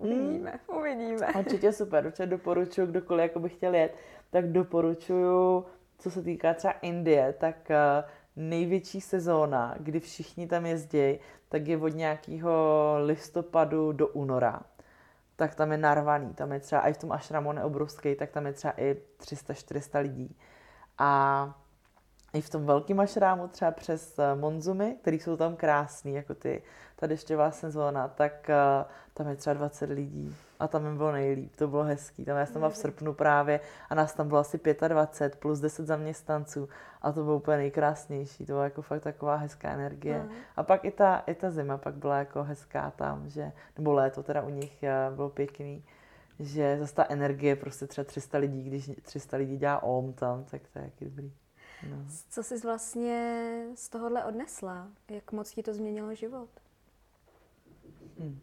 uh, uvidíme, mm. uvidíme. Určitě super, určitě doporučuji, kdokoliv jako by chtěl jet, tak doporučuju, co se týká třeba Indie, tak uh, největší sezóna, kdy všichni tam jezdí, tak je od nějakého listopadu do února. Tak tam je narvaný, tam je třeba, i v tom ašramu neobrovský, tak tam je třeba i 300-400 lidí. A i v tom velkém ašrámu, třeba přes eh, Monzumy, který jsou tam krásný, jako ty, ta dešťová sezóna, tak uh, tam je třeba 20 lidí a tam jim bylo nejlíp, to bylo hezký. Tam já jsem byla v srpnu právě a nás tam bylo asi 25 plus 10 zaměstnanců a to bylo úplně nejkrásnější, to byla jako fakt taková hezká energie. Mm. A pak i ta, i ta zima pak byla jako hezká tam, že, nebo léto teda u nich uh, bylo pěkný že zase ta energie, prostě třeba 300 lidí, když 300 lidí dělá om tam, tak to je jaký dobrý. No. Co jsi vlastně z tohohle odnesla? Jak moc ti to změnilo život? Hmm.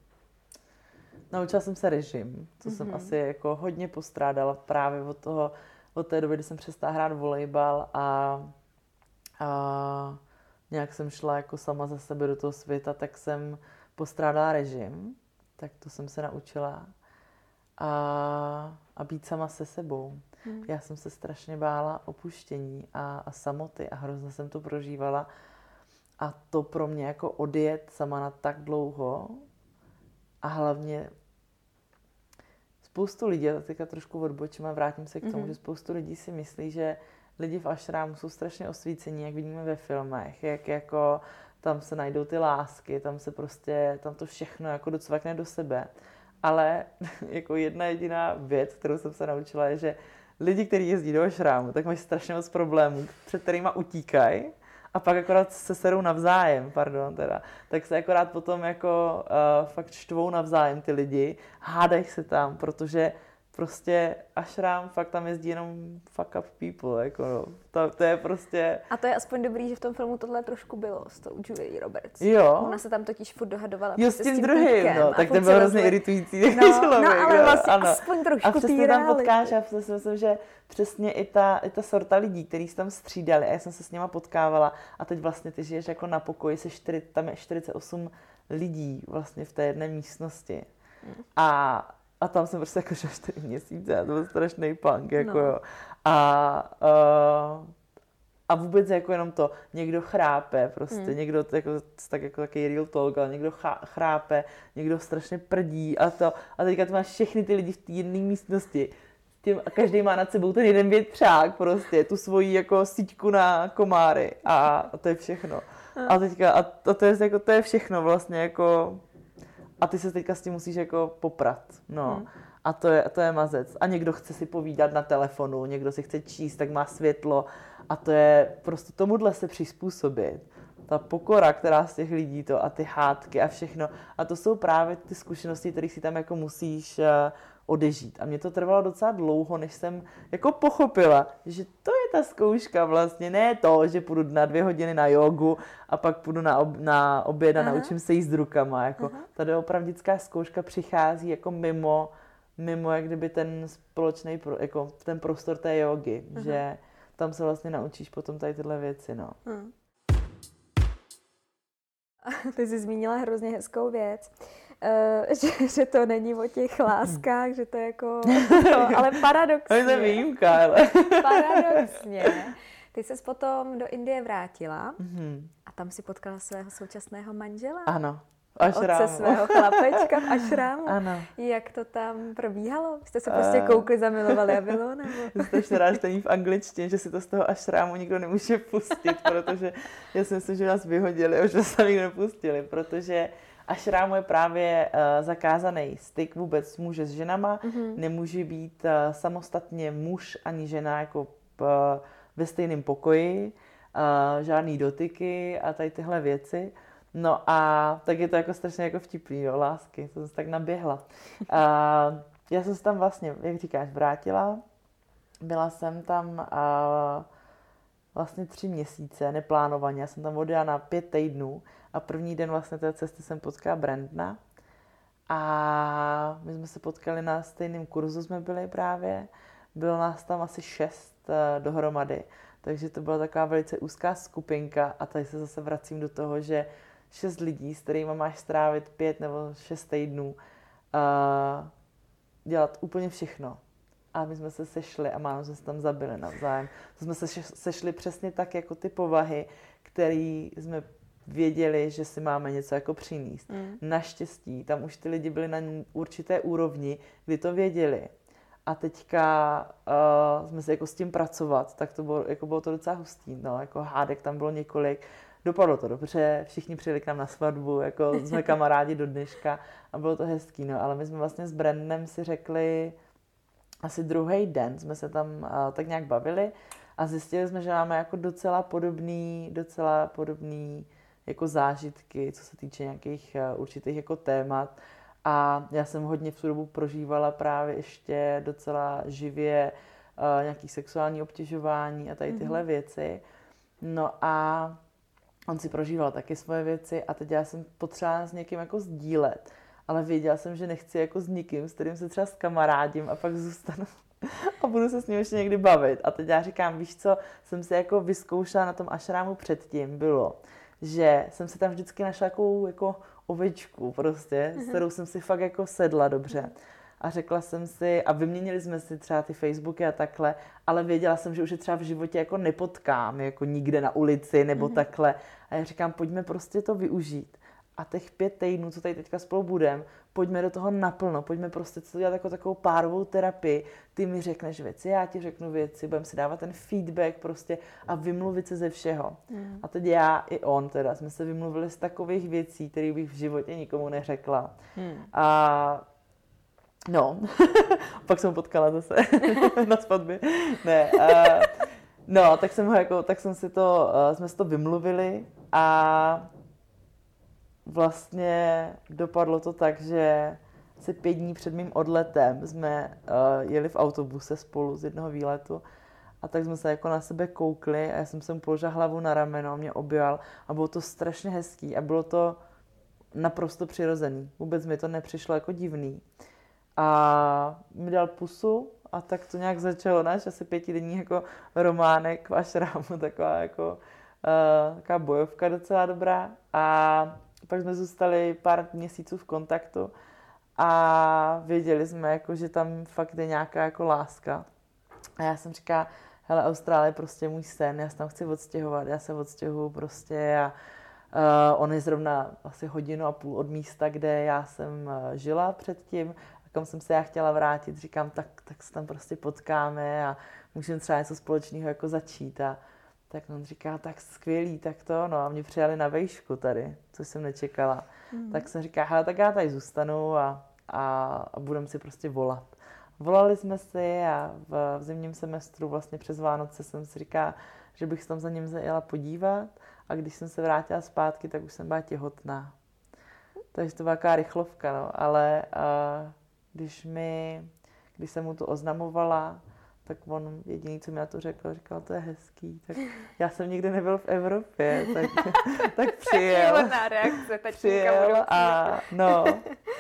Naučila jsem se režim, co mm-hmm. jsem mhm. asi jako hodně postrádala právě od toho, od té doby, kdy jsem přestala hrát volejbal a, a nějak jsem šla jako sama za sebe do toho světa, tak jsem postrádala režim, tak to jsem se naučila a, a být sama se sebou. Hmm. Já jsem se strašně bála opuštění a, a samoty a hrozně jsem to prožívala. A to pro mě jako odjet sama na tak dlouho a hlavně spoustu lidí, já teďka trošku odbočím a vrátím se k tomu, mm-hmm. že spoustu lidí si myslí, že lidi v ašrámu jsou strašně osvícení, jak vidíme ve filmech, jak jako tam se najdou ty lásky, tam se prostě, tam to všechno jako docvakne do sebe. Ale jako jedna jediná věc, kterou jsem se naučila, je, že lidi, kteří jezdí do šrámu, tak mají strašně moc problémů, před kterými utíkají a pak akorát se serou navzájem, pardon teda, tak se akorát potom jako uh, fakt štvou navzájem ty lidi, hádají se tam, protože prostě Ashram, fakt tam jezdí jenom fuck up people, jako no. to, to je prostě... A to je aspoň dobrý, že v tom filmu tohle trošku bylo s tou Julie Roberts. Jo. Ona se tam totiž furt dohadovala jo, s tím, s tím druhým, no, tak ten byl hrozně iritující no, člověk, no, ale vlastně ano. aspoň trošku A přesně tam potkáš, já si myslím, že přesně i ta, i ta sorta lidí, který se tam střídali a já jsem se s něma potkávala a teď vlastně ty žiješ jako na pokoji, se čtyři, tam je 48 lidí vlastně v té jedné místnosti. Hmm. A a tam jsem prostě jako 4 měsíce a to byl strašný punk, jako no. jo. A, uh, a vůbec jako jenom to, někdo chrápe prostě, hmm. někdo jako, tak jako takový real talk, ale někdo chrápe, někdo strašně prdí a to. A teďka tu máš všechny ty lidi v té jedné místnosti tím, a každý má nad sebou ten jeden větřák prostě, tu svoji jako síťku na komáry a, a to je všechno. A teďka, a to, to, je, jako, to je všechno vlastně jako, a ty se teďka s tím musíš jako poprat, no. Hmm. A to je, to je mazec. A někdo chce si povídat na telefonu, někdo si chce číst, tak má světlo. A to je prostě tomuhle se přizpůsobit. Ta pokora, která z těch lidí to a ty hádky a všechno. A to jsou právě ty zkušenosti, které si tam jako musíš eh, odežít. A mě to trvalo docela dlouho, než jsem jako pochopila, že to je ta zkouška vlastně, ne to, že půjdu na dvě hodiny na jogu a pak půjdu na, ob, na oběd a Aha. naučím se jíst rukama. Jako, Aha. tady opravdická zkouška přichází jako mimo, mimo jak kdyby ten společný, jako ten prostor té jogy, Aha. že tam se vlastně naučíš potom tady tyhle věci, no. Hmm. Ty jsi zmínila hrozně hezkou věc, uh, že, že to není o těch láskách, že to je jako, no, ale paradoxně. To je výjimka, ale. paradoxně. Ty ses potom do Indie vrátila mm-hmm. a tam si potkala svého současného manžela. Ano. Otce svého chlapečka v ašrámu. Ano. Jak to tam probíhalo? Jste se prostě uh, koukli, zamilovali a bylo? Nebo? Strašně rád v angličtině, že si to z toho ašrámu nikdo nemůže pustit, protože já si myslím, že nás vyhodili, už se nikdo nepustili, protože ašrámu je právě uh, zakázaný styk vůbec muže s ženama. Mm-hmm. Nemůže být uh, samostatně muž ani žena jako uh, ve stejném pokoji, uh, žádný dotyky a tady tyhle věci. No a tak je to jako strašně jako vtipný, jo, lásky, to jsem tak naběhla. A já jsem se tam vlastně, jak říkáš, vrátila. Byla jsem tam a vlastně tři měsíce, neplánovaně. Já jsem tam odjela na pět týdnů a první den vlastně té cesty jsem potkala Brandna. A my jsme se potkali na stejném kurzu, jsme byli právě. Bylo nás tam asi šest uh, dohromady. Takže to byla taková velice úzká skupinka a tady se zase vracím do toho, že šest lidí, s kterými máš strávit pět nebo šest týdnů, uh, dělat úplně všechno. A my jsme se sešli a málo jsme se tam zabili navzájem. To jsme se sešli přesně tak jako ty povahy, které jsme věděli, že si máme něco jako přinést. Mm. Naštěstí, tam už ty lidi byli na určité úrovni, kdy to věděli. A teďka uh, jsme se jako s tím pracovat, tak to bylo, jako bylo to docela hustý. No, jako hádek tam bylo několik dopadlo to dobře, všichni přijeli k nám na svatbu, jako jsme kamarádi do dneška a bylo to hezký, no, ale my jsme vlastně s Brandem si řekli, asi druhý den jsme se tam uh, tak nějak bavili a zjistili jsme, že máme jako docela podobný, docela podobný jako zážitky, co se týče nějakých uh, určitých jako témat. A já jsem hodně v tu dobu prožívala právě ještě docela živě uh, nějaký sexuální obtěžování a tady tyhle mm-hmm. věci. No a on si prožíval taky svoje věci a teď já jsem potřebovala s někým jako sdílet, ale věděla jsem, že nechci jako s nikým, s kterým se třeba s kamarádím a pak zůstanu a budu se s ním ještě někdy bavit. A teď já říkám, víš co, jsem si jako vyzkoušela na tom ašrámu předtím, bylo, že jsem si tam vždycky našla jako, jako ovečku prostě, s mhm. kterou jsem si fakt jako sedla dobře a řekla jsem si, a vyměnili jsme si třeba ty Facebooky a takhle, ale věděla jsem, že už je třeba v životě jako nepotkám, jako nikde na ulici nebo mm-hmm. takhle. A já říkám, pojďme prostě to využít. A těch pět týdnů, co tady teďka spolu budem, pojďme do toho naplno, pojďme prostě to dělat jako takovou párovou terapii. Ty mi řekneš věci, já ti řeknu věci, budeme si dávat ten feedback prostě a vymluvit se ze všeho. Mm. A teď já i on teda jsme se vymluvili z takových věcí, které bych v životě nikomu neřekla. Mm. A No, pak jsem ho potkala zase na svatbě. Ne, uh, no, tak jsem ho jako, tak jsem si to, uh, jsme si to vymluvili a vlastně dopadlo to tak, že se pět dní před mým odletem jsme uh, jeli v autobuse spolu z jednoho výletu a tak jsme se jako na sebe koukli a já jsem se mu položila hlavu na rameno, mě objal a bylo to strašně hezký a bylo to naprosto přirozený. Vůbec mi to nepřišlo jako divný a mi dal pusu a tak to nějak začalo, náš asi pětidenní jako románek v ašrámu, taková jako uh, taková bojovka docela dobrá a pak jsme zůstali pár měsíců v kontaktu a věděli jsme, jako, že tam fakt je nějaká jako láska. A já jsem říkala, hele, Austrálie je prostě můj sen, já se tam chci odstěhovat, já se odstěhuju prostě a Uh, on je zrovna asi hodinu a půl od místa, kde já jsem uh, žila předtím, kam jsem se já chtěla vrátit. Říkám, tak, tak se tam prostě potkáme a můžeme třeba něco společného jako začít. A tak on říká, tak skvělý, tak to, no a mě přijali na vejšku tady, což jsem nečekala. Mm. Tak jsem říká, hele, tak já tady zůstanu a, a, a budeme si prostě volat. Volali jsme si a v, v zimním semestru vlastně přes Vánoce jsem si říká, že bych se tam za ním zajela podívat a když jsem se vrátila zpátky, tak už jsem byla těhotná. Takže to byla taková rychlovka, no. ale uh, když mi, když jsem mu to oznamovala, tak on jediný, co mi na to řekl, říkal, to je hezký. Tak já jsem nikdy nebyl v Evropě, tak, tak přijel. tak reakce, přijel a no,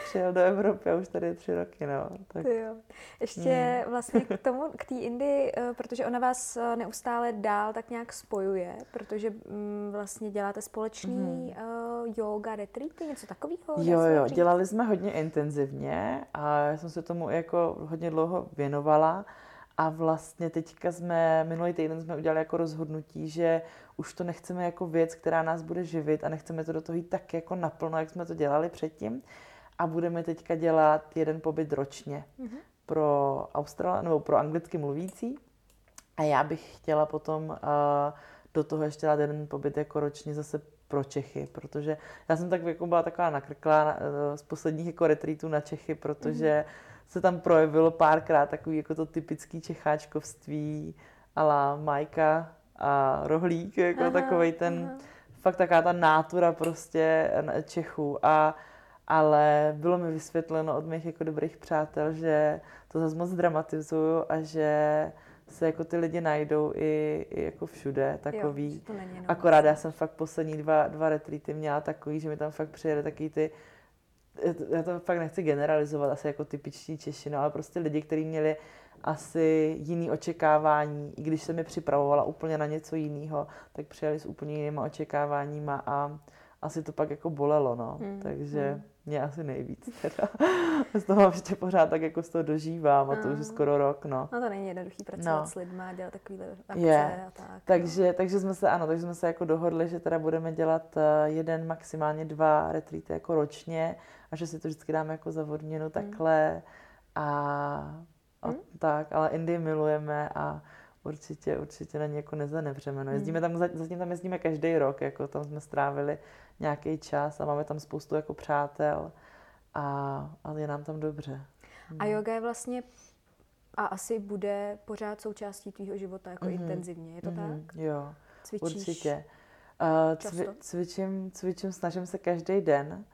přijel do Evropy a už tady je tři roky, no. Tak. jo. Ještě hmm. vlastně k tomu, k té Indii, eh, protože ona vás eh, neustále dál tak nějak spojuje, protože mm, vlastně děláte společný hmm. Yoga retreaty, něco takového? Jo, jo, dělali jsme hodně intenzivně a já jsem se tomu jako hodně dlouho věnovala. A vlastně teďka jsme, minulý týden jsme udělali jako rozhodnutí, že už to nechceme jako věc, která nás bude živit a nechceme to do toho jít tak jako naplno, jak jsme to dělali předtím. A budeme teďka dělat jeden pobyt ročně mm-hmm. pro Austral, nebo pro anglicky mluvící. A já bych chtěla potom uh, do toho ještě dát jeden pobyt jako ročně zase pro Čechy, protože já jsem tak jako byla taková nakrklá uh, z posledních jako retreatů na Čechy, protože mm-hmm se tam projevilo párkrát takový jako to typický čecháčkovství ala Majka a Rohlík, jako aha, takovej ten, aha. fakt taková ta nátura prostě Čechů a ale bylo mi vysvětleno od mých jako dobrých přátel, že to zase moc dramatizuju a že se jako ty lidi najdou i, i jako všude takový. Jo, to není Akorát já jsem fakt poslední dva, dva retreaty měla takový, že mi tam fakt přijeli takový ty já to fakt nechci generalizovat, asi jako typičtí Češi, no, ale prostě lidi, kteří měli asi jiný očekávání, i když jsem je připravovala úplně na něco jiného, tak přijeli s úplně jinýma očekáváníma a asi to pak jako bolelo, no. Hmm. Takže hmm. mě asi nejvíc teda. z toho ještě pořád tak jako z toho dožívám a to už je skoro rok, no. No to není jednoduchý pracovat no. s lidmi a dělat takovýhle akce je. a tak. Takže, no. takže jsme se, ano, takže jsme se jako dohodli, že teda budeme dělat eh, jeden, maximálně dva retreaty jako ročně a že si to vždycky dáme jako za odměnu hmm. takhle a, a hmm. tak, ale Indii milujeme a určitě, určitě na ní jako nezanevřeme. No, jezdíme tam, zatím tam jezdíme každý rok, jako tam jsme strávili nějaký čas a máme tam spoustu jako přátel a, a je nám tam dobře. A no. yoga je vlastně a asi bude pořád součástí tvýho života jako mm-hmm. intenzivně, je to mm-hmm. tak? Jo, Cvičíš určitě. Uh, cvi, cvičím, cvičím, snažím se každý den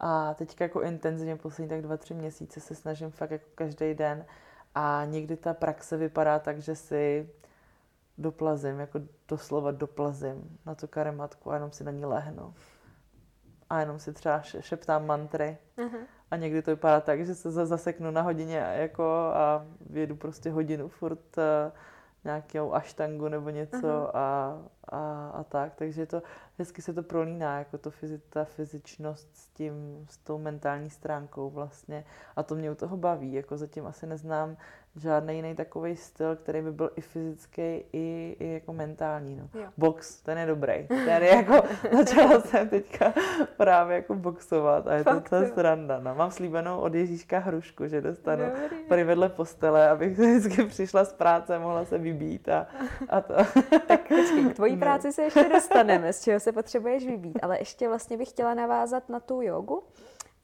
a teďka jako intenzivně poslední tak dva, tři měsíce se snažím fakt jako každý den a někdy ta praxe vypadá tak, že si doplazím, jako doslova doplazím na tu karematku a jenom si na ní lehnu. A jenom si třeba šeptám mantry. Uh-huh. A někdy to vypadá tak, že se zaseknu na hodině jako a vědu prostě hodinu furt uh, nějakou aštangu nebo něco uh-huh. a, a, a tak. Takže to hezky se to prolíná, jako to fyzi, ta fyzičnost s tím, s tou mentální stránkou vlastně. A to mě u toho baví, jako zatím asi neznám žádný jiný takový styl, který by byl i fyzický, i, i jako mentální. No. Box, ten je dobrý. Ten je jako, začala jsem teďka právě jako boxovat a je Fakt, to ta sranda. No. Mám slíbenou od Ježíška hrušku, že dostanu tady vedle postele, abych vždycky přišla z práce a mohla se vybít a, a to. tak počkej, k tvojí no. práci se ještě dostaneme, z čeho se potřebuješ vybít, ale ještě vlastně bych chtěla navázat na tu jogu.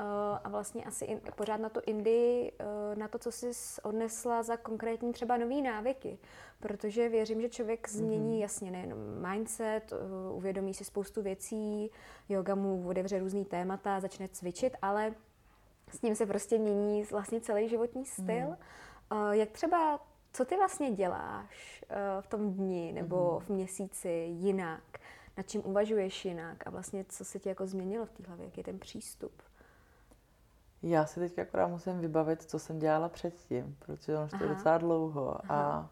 Uh, a vlastně asi in, pořád na tu Indii, uh, na to, co jsi odnesla za konkrétní třeba nový návyky. Protože věřím, že člověk změní mm-hmm. jasně nejenom mindset, uh, uvědomí si spoustu věcí, yoga mu otevře různý témata, začne cvičit, ale s ním se prostě mění vlastně celý životní styl. Mm. Jak třeba, co ty vlastně děláš v tom dni nebo mm. v měsíci jinak? Nad čím uvažuješ jinak a vlastně co se ti jako změnilo v té hlavě, jaký je ten přístup? Já si teď akorát musím vybavit, co jsem dělala předtím, protože už to je docela dlouho. Aha. A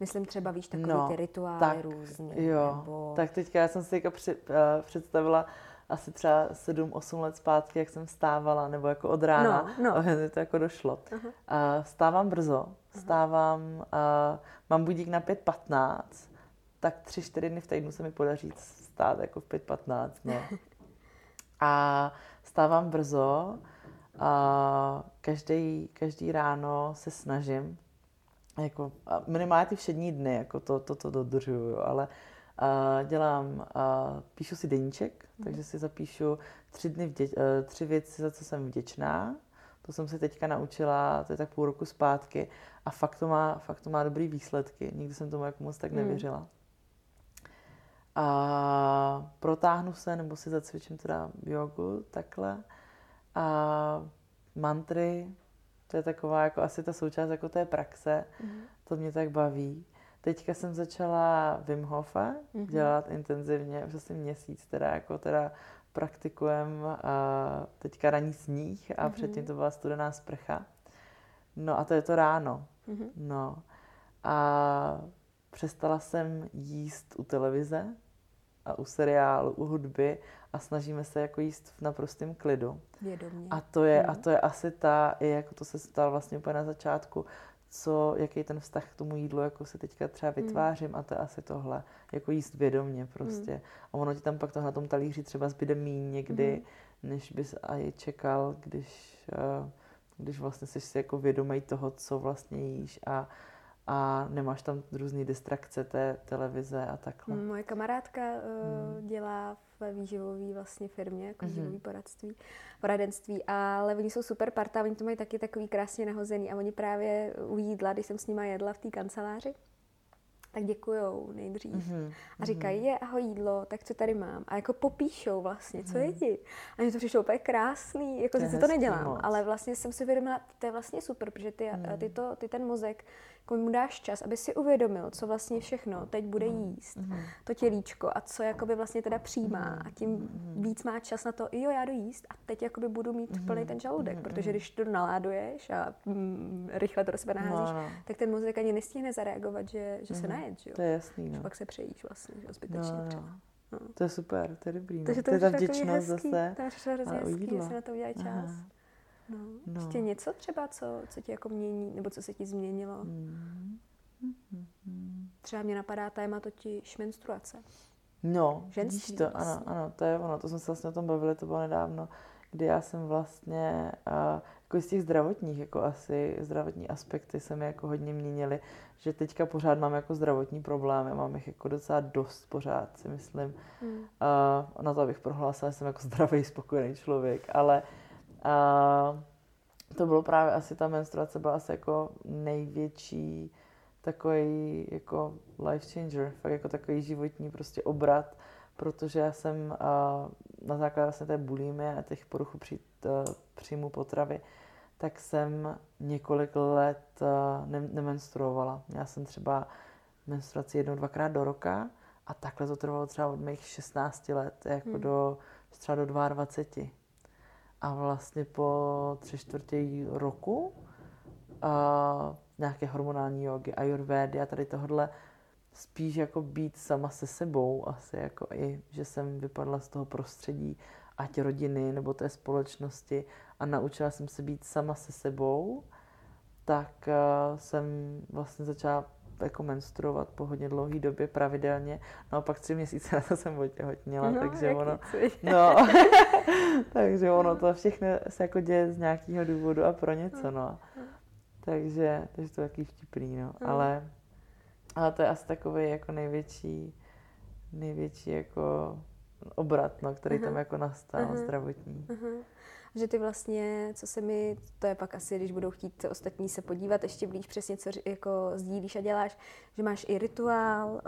Myslím třeba, víš, takové no, ty rituály tak, různě. Jo, nebo... tak teďka já jsem si jako při, uh, představila asi třeba 7-8 let zpátky, jak jsem vstávala, nebo jako od rána, no, no. to jako došlo. Uh-huh. Uh, stávám brzo, stávám, uh, mám budík na 5.15, tak 3-4 dny v týdnu se mi podaří stát jako v 5.15, no. A stávám brzo, A každý, každý ráno se snažím, jako minimálně ty všední dny, jako to, to, to dodržuju, ale a dělám, a píšu si deníček, mm. takže si zapíšu tři, dny vdě, e, tři věci, za co jsem vděčná. To jsem se teďka naučila, to je tak půl roku zpátky a fakt to má, fakt to má dobrý výsledky. Nikdy jsem tomu jako moc tak mm. A protáhnu se, nebo si zacvičím teda jogu, takhle. A mantry, to je taková jako asi ta součást jako té praxe. Mm. To mě tak baví. Teďka jsem začala Wim Hofa mm-hmm. dělat intenzivně, už asi měsíc teda, jako teda praktikujem a teďka ranní sníh a mm-hmm. předtím to byla studená sprcha. No a to je to ráno. Mm-hmm. No a přestala jsem jíst u televize a u seriálu, u hudby a snažíme se jako jíst v naprostém klidu. Vědomě. A to je, mm. a to je asi ta, i jako to se stalo vlastně úplně na začátku, co, jaký ten vztah k tomu jídlu jako se teďka třeba hmm. vytvářím mm. a to je asi tohle, jako jíst vědomně prostě. Mm. A ono ti tam pak to na tom talíři třeba zbyde míň někdy, mm. než bys i čekal, když, uh, když vlastně jsi si jako vědomý toho, co vlastně jíš a, a nemáš tam různé distrakce té televize a takhle. Moje kamarádka uh, mm. dělá ve výživové vlastně firmě, jako mm-hmm. poradství, poradenství, ale oni jsou super parta, oni to mají taky takový krásně nahozený a oni právě u jídla, když jsem s nima jedla v té kanceláři, tak děkujou nejdřív. Mm-hmm. A říkají, je ahoj jídlo, tak co tady mám. A jako popíšou vlastně, co mm-hmm. jedí. A mě to přišlo úplně krásný, jako sice to nedělám, moc. ale vlastně jsem si uvědomila, to je vlastně super, protože ty, mm. ty, to, ty ten mozek jako mu dáš čas, aby si uvědomil, co vlastně všechno teď bude mhm. jíst, mm. to tělíčko a co jakoby vlastně teda přijímá mhm. a tím mm. víc má čas na to, jo, já jdu jíst a teď jakoby budu mít mm. plný ten žaludek, mm. protože když to naláduješ a mm, rychle to do sebe naházíš, no, no. tak ten mozek ani nestihne zareagovat, že, že mm. se najed, že jo? To je jasný, no. Že pak se přejíš vlastně, že zbytečně no, no. třeba. No. To je super, to je dobrý. No. Takže to, to je ta vděčnost hezký, zase. To je hrozně hezký, že se na to udělají čas. Aha. No. no. Ještě něco třeba, co, co ti jako mění, nebo co se ti změnilo? Mm. Třeba mě napadá téma totiž menstruace. No, Ženství víš to, vlastně. ano, ano, to je ono, to jsme se vlastně o tom bavili, to bylo nedávno, kdy já jsem vlastně, uh, jako z těch zdravotních, jako asi zdravotní aspekty se mi jako hodně měnily, že teďka pořád mám jako zdravotní problémy, mám jich jako docela dost pořád, si myslím. Hmm. Uh, na to abych prohlásila, že jsem jako zdravý, spokojený člověk, ale uh, to bylo právě asi ta menstruace byla asi jako největší takový jako life changer, fakt jako takový životní prostě obrat, protože já jsem a, na základě vlastně té bulimie a těch poruchů při, příjmu potravy, tak jsem několik let ne, nemenstruovala. Já jsem třeba menstruaci jednou, dvakrát do roka a takhle to trvalo třeba od mých 16 let, jako hmm. do, třeba do 22. A vlastně po tři čtvrtě roku a nějaké hormonální jogy, ayurvédy a tady tohle spíš jako být sama se sebou asi jako i, že jsem vypadla z toho prostředí, ať rodiny nebo té společnosti a naučila jsem se být sama se sebou, tak uh, jsem vlastně začala jako menstruovat po hodně dlouhé době pravidelně. No a pak tři měsíce na to jsem otěhotněla, no, takže ono... No, takže ono to všechno se jako děje z nějakého důvodu a pro něco, no. Takže, takže to je taky vtipný, no. Mm. Ale, ale to je asi takový jako největší, největší jako obrat, no, který uh-huh. tam jako nastal, uh-huh. zdravotní. Uh-huh že ty vlastně, co se mi, to je pak asi, když budou chtít ostatní se podívat ještě blíž přesně, co jako sdílíš a děláš, že máš i rituál uh,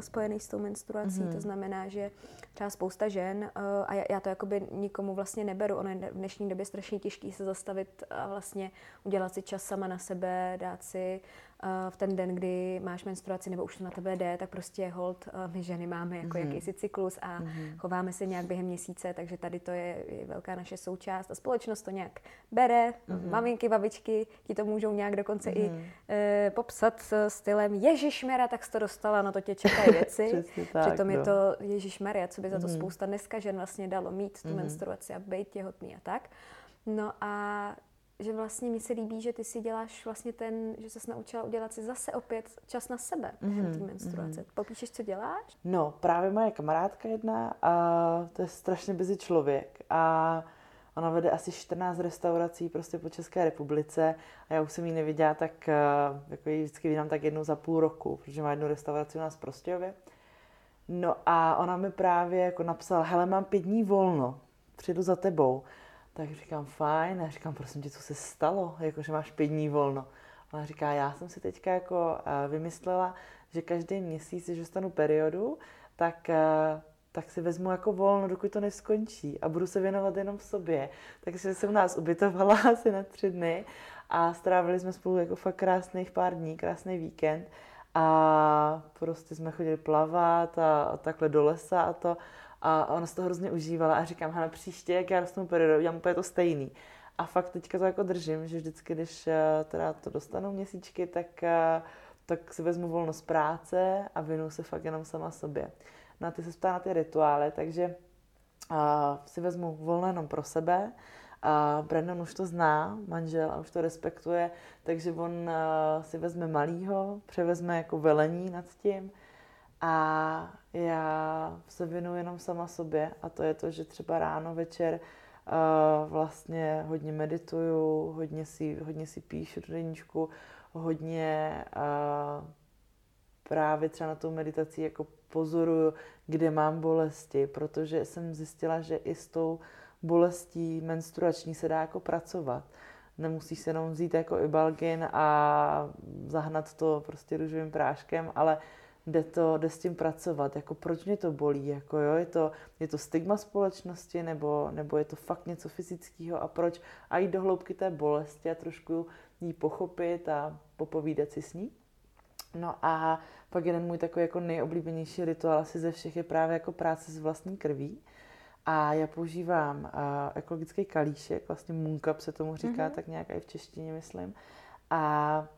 spojený s tou menstruací, mm-hmm. to znamená, že třeba spousta žen, uh, a já, já to jakoby nikomu vlastně neberu, ono je v dnešní době strašně těžký se zastavit a vlastně udělat si čas sama na sebe, dát si v ten den, kdy máš menstruaci nebo už to na tebe jde, tak prostě hold, my ženy máme jako mm-hmm. jakýsi cyklus a mm-hmm. chováme se nějak během měsíce, takže tady to je, je velká naše součást a společnost to nějak bere, mm-hmm. maminky, babičky ti to můžou nějak dokonce mm-hmm. i e, popsat s stylem Ježišmera, tak jsi to dostala, no to tě čekají věci. tak, Přitom no. je to Ježišmarja, co by za to mm-hmm. spousta dneska žen vlastně dalo mít tu mm-hmm. menstruaci a být těhotný a tak. No a že vlastně mi se líbí, že ty si děláš vlastně ten, že se naučila udělat si zase opět čas na sebe během mm-hmm. té menstruace. Mm-hmm. Popíšeš, co děláš? No, právě moje kamarádka jedna a to je strašně busy člověk a Ona vede asi 14 restaurací prostě po České republice a já už jsem ji neviděla, tak eh, jako ji vždycky vydám tak jednou za půl roku, protože má jednu restauraci u nás v Prostějově. No a ona mi právě jako napsala, hele, mám pět dní volno, přijdu za tebou. Tak říkám, fajn, a říkám, prosím tě, co se stalo, jako, že máš pět dní volno. Ona říká, já jsem si teďka jako eh, vymyslela, že každý měsíc, když dostanu periodu, tak eh, tak si vezmu jako volno, dokud to neskončí a budu se věnovat jenom sobě. Takže jsem nás ubytovala asi na tři dny a strávili jsme spolu jako fakt krásných pár dní, krásný víkend a prostě jsme chodili plavat a, a takhle do lesa a to a ona se to hrozně užívala a říkám, hele, příště, jak já dostanu periodu, udělám úplně to stejný. A fakt teďka to jako držím, že vždycky, když eh, teda to dostanu měsíčky, tak, eh, tak si vezmu volno z práce a věnu se fakt jenom sama sobě. No a ty se ptá na ty rituály, takže uh, si vezmu volno jenom pro sebe. A Brandon už to zná, manžel, a už to respektuje, takže on uh, si vezme malýho, převezme jako velení nad tím a já se věnuju jenom sama sobě a to je to, že třeba ráno, večer uh, vlastně hodně medituju, hodně si, hodně si píšu do deníčku, hodně uh, právě třeba na tou meditací jako pozoruju, kde mám bolesti, protože jsem zjistila, že i s tou bolestí menstruační se dá jako pracovat. Nemusíš se jenom vzít jako ibalgin a zahnat to prostě růžovým práškem, ale jde, to, jde s tím pracovat, jako proč mě to bolí, jako jo, je to, je to stigma společnosti, nebo, nebo je to fakt něco fyzického a proč, a jít do hloubky té bolesti a trošku jí pochopit a popovídat si s ní. No a pak jeden můj takový jako nejoblíbenější rituál asi ze všech je právě jako práce s vlastní krví. A já používám uh, ekologický kalíšek, vlastně mooncap se tomu říká, mm-hmm. tak nějak i v češtině myslím. A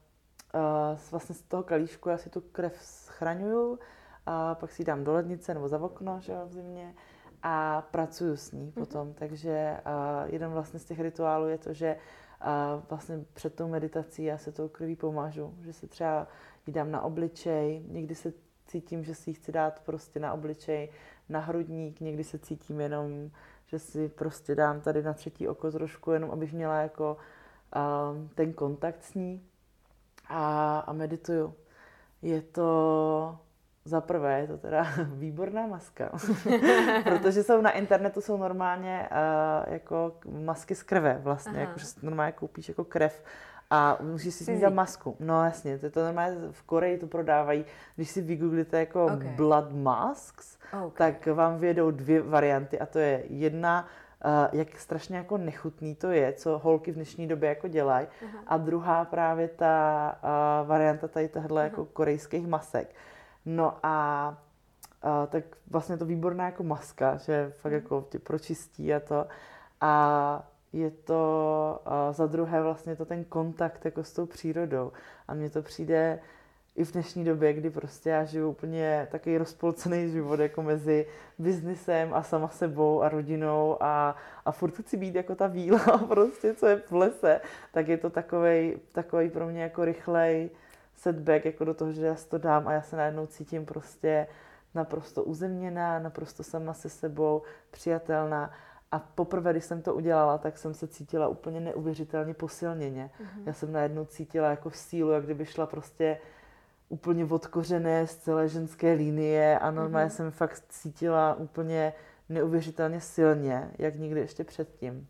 uh, vlastně z toho kalíšku já si tu krev schraňuju, a pak si ji dám do lednice nebo za okno, že jo, v zimě a pracuju s ní mm-hmm. potom. Takže uh, jeden vlastně z těch rituálů je to, že uh, vlastně před tou meditací já se tou krví pomážu, že se třeba ji dám na obličej, někdy se cítím, že si ji chci dát prostě na obličej, na hrudník, někdy se cítím jenom, že si prostě dám tady na třetí oko trošku, jenom abych měla jako uh, ten kontakt s ní a, a medituju. Je to za prvé, je to teda výborná maska, protože jsou na internetu jsou normálně uh, jako masky z krve vlastně, jako, že normálně koupíš jako krev a musíš si snídat masku. No jasně, to, to normálně v Koreji to prodávají. Když si vygooglíte jako okay. blood masks, okay. tak vám vědou dvě varianty a to je jedna, jak strašně jako nechutný to je, co holky v dnešní době jako dělají. A druhá právě ta uh, varianta tady tohle uh-huh. jako korejských masek. No a uh, tak vlastně to výborná jako maska, že fakt uh-huh. jako tě pročistí a to. A je to uh, za druhé vlastně to ten kontakt jako s tou přírodou. A mně to přijde i v dnešní době, kdy prostě já žiju úplně takový rozpolcený život jako mezi biznisem a sama sebou a rodinou a, a furt chci být jako ta víla prostě, co je v lese, tak je to takovej, takovej pro mě jako rychlej setback jako do toho, že já si to dám a já se najednou cítím prostě naprosto uzemněná, naprosto sama se sebou, přijatelná a poprvé, když jsem to udělala, tak jsem se cítila úplně neuvěřitelně posilněně. Mm-hmm. Já jsem najednou cítila jako v sílu, jak kdyby šla prostě úplně odkořené z celé ženské linie a normálně mm-hmm. jsem fakt cítila úplně neuvěřitelně silně, jak nikdy ještě předtím.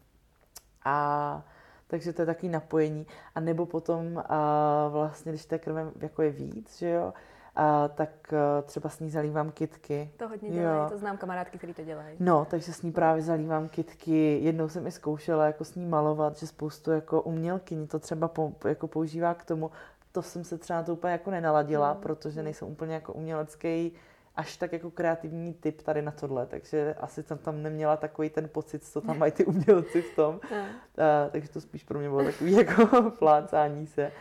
A takže to je takový napojení. A nebo potom a vlastně, když té krve jako je víc, že jo, a tak uh, třeba s ní zalívám kitky. To hodně dělají, jo. to znám kamarádky, které to dělají. No, takže s ní právě zalívám kitky. Jednou jsem i zkoušela jako s ní malovat, že spoustu jako umělkyní to třeba po, jako používá k tomu. To jsem se třeba to úplně jako nenaladila, mm. protože nejsem úplně jako umělecký až tak jako kreativní typ tady na tohle, takže asi jsem tam neměla takový ten pocit, co tam mají ty umělci v tom. Uh, takže to spíš pro mě bylo takový jako plácání se.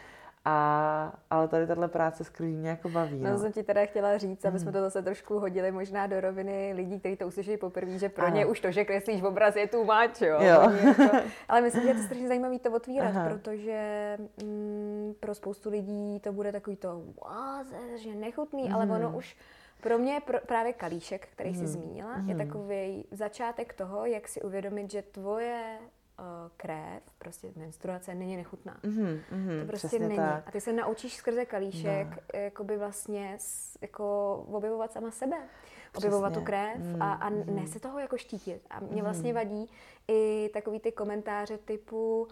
A, ale tady tahle práce s krví mě jako baví. No. no jsem ti teda chtěla říct, aby jsme to zase trošku hodili možná do roviny lidí, kteří to uslyší poprvé, že pro ano. ně už to, že kreslíš obraz, je tu máč, jo. jo. Jako, ale myslím, že je to strašně zajímavé to otvírat, Aha. protože mm, pro spoustu lidí to bude takový to, wow, že nechutný, mm. ale ono už pro mě pro, právě kalíšek, který jsi mm. zmínila, mm. je takový začátek toho, jak si uvědomit, že tvoje krev, prostě menstruace není nechutná. Mm, mm, to prostě není. Tak. A ty se naučíš skrze kalíšek no. jakoby vlastně jako objevovat sama sebe. Přesně. Objevovat tu krev mm, a, a mm. ne se toho jako štítit. A mě vlastně vadí i takový ty komentáře typu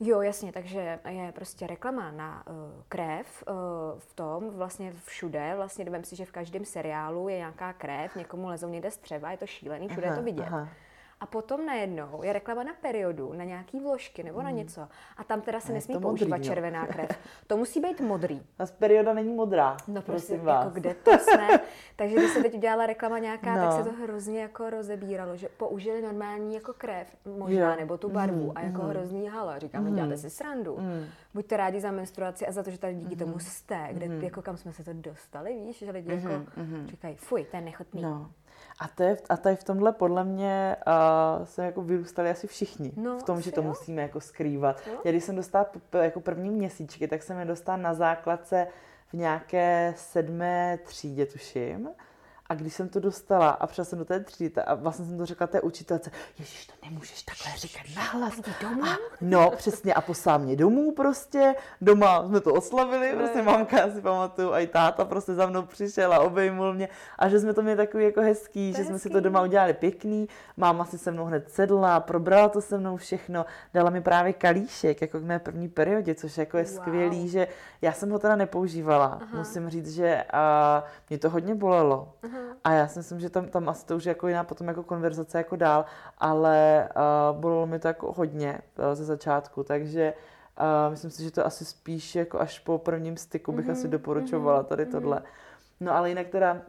Jo, jasně, takže je prostě reklama na uh, krev uh, v tom, vlastně všude, vlastně vem si, že v každém seriálu je nějaká krev, někomu lezou někde střeva, je to šílený, všude aha, je to vidět. Aha. A potom najednou je reklama na periodu, na nějaký vložky nebo na hmm. něco. A tam teda se nesmí používat modrý, červená krev. To musí být modrý. A z perioda není modrá. No prostě, jako vás. kde to jsme. Takže když se teď udělala reklama nějaká, no. tak se to hrozně jako rozebíralo, že použili normální jako krev, možná, jo. nebo tu barvu mm, a jako mm. hrozný hala. Říkám, mm. děláte si srandu. Mm. Buďte rádi za menstruaci a za to, že tady díky mm. tomu jste, kde, mm. jako kam jsme se to dostali, víš, že lidi mm. jako mm. říkají, fuj, to je nechutný. No. A, to je, a tady v tomhle podle mě uh, se jako vyrůstali asi všichni. No, v tom, že to jo. musíme jako skrývat. Jo. Já když jsem dostala jako první měsíčky, tak jsem je dostala na základce v nějaké sedmé třídě, tuším. A když jsem to dostala a přišla jsem do té třídy a vlastně jsem to řekla té učitelce, Ježíš, to nemůžeš takhle říkat nahlas. Domů? A, no, přesně, a poslala mě domů prostě, doma jsme to oslavili, prostě mamka, si pamatuju, a i táta prostě za mnou přišel a obejmul mě a že jsme to měli takový jako hezký, to že hezký. jsme si to doma udělali pěkný, máma si se mnou hned sedla, probrala to se mnou všechno, dala mi právě kalíšek, jako k mé první periodě, což jako je wow. skvělý, že já jsem ho teda nepoužívala, Aha. musím říct, že a, mě to hodně bolelo. Aha a já si myslím, že tam, tam asi to už je jako jiná potom jako konverzace jako dál, ale uh, bolelo mi to jako hodně uh, ze začátku, takže uh, myslím si, že to asi spíš jako až po prvním styku bych mm-hmm, asi doporučovala tady mm-hmm. tohle. No ale jinak teda uh,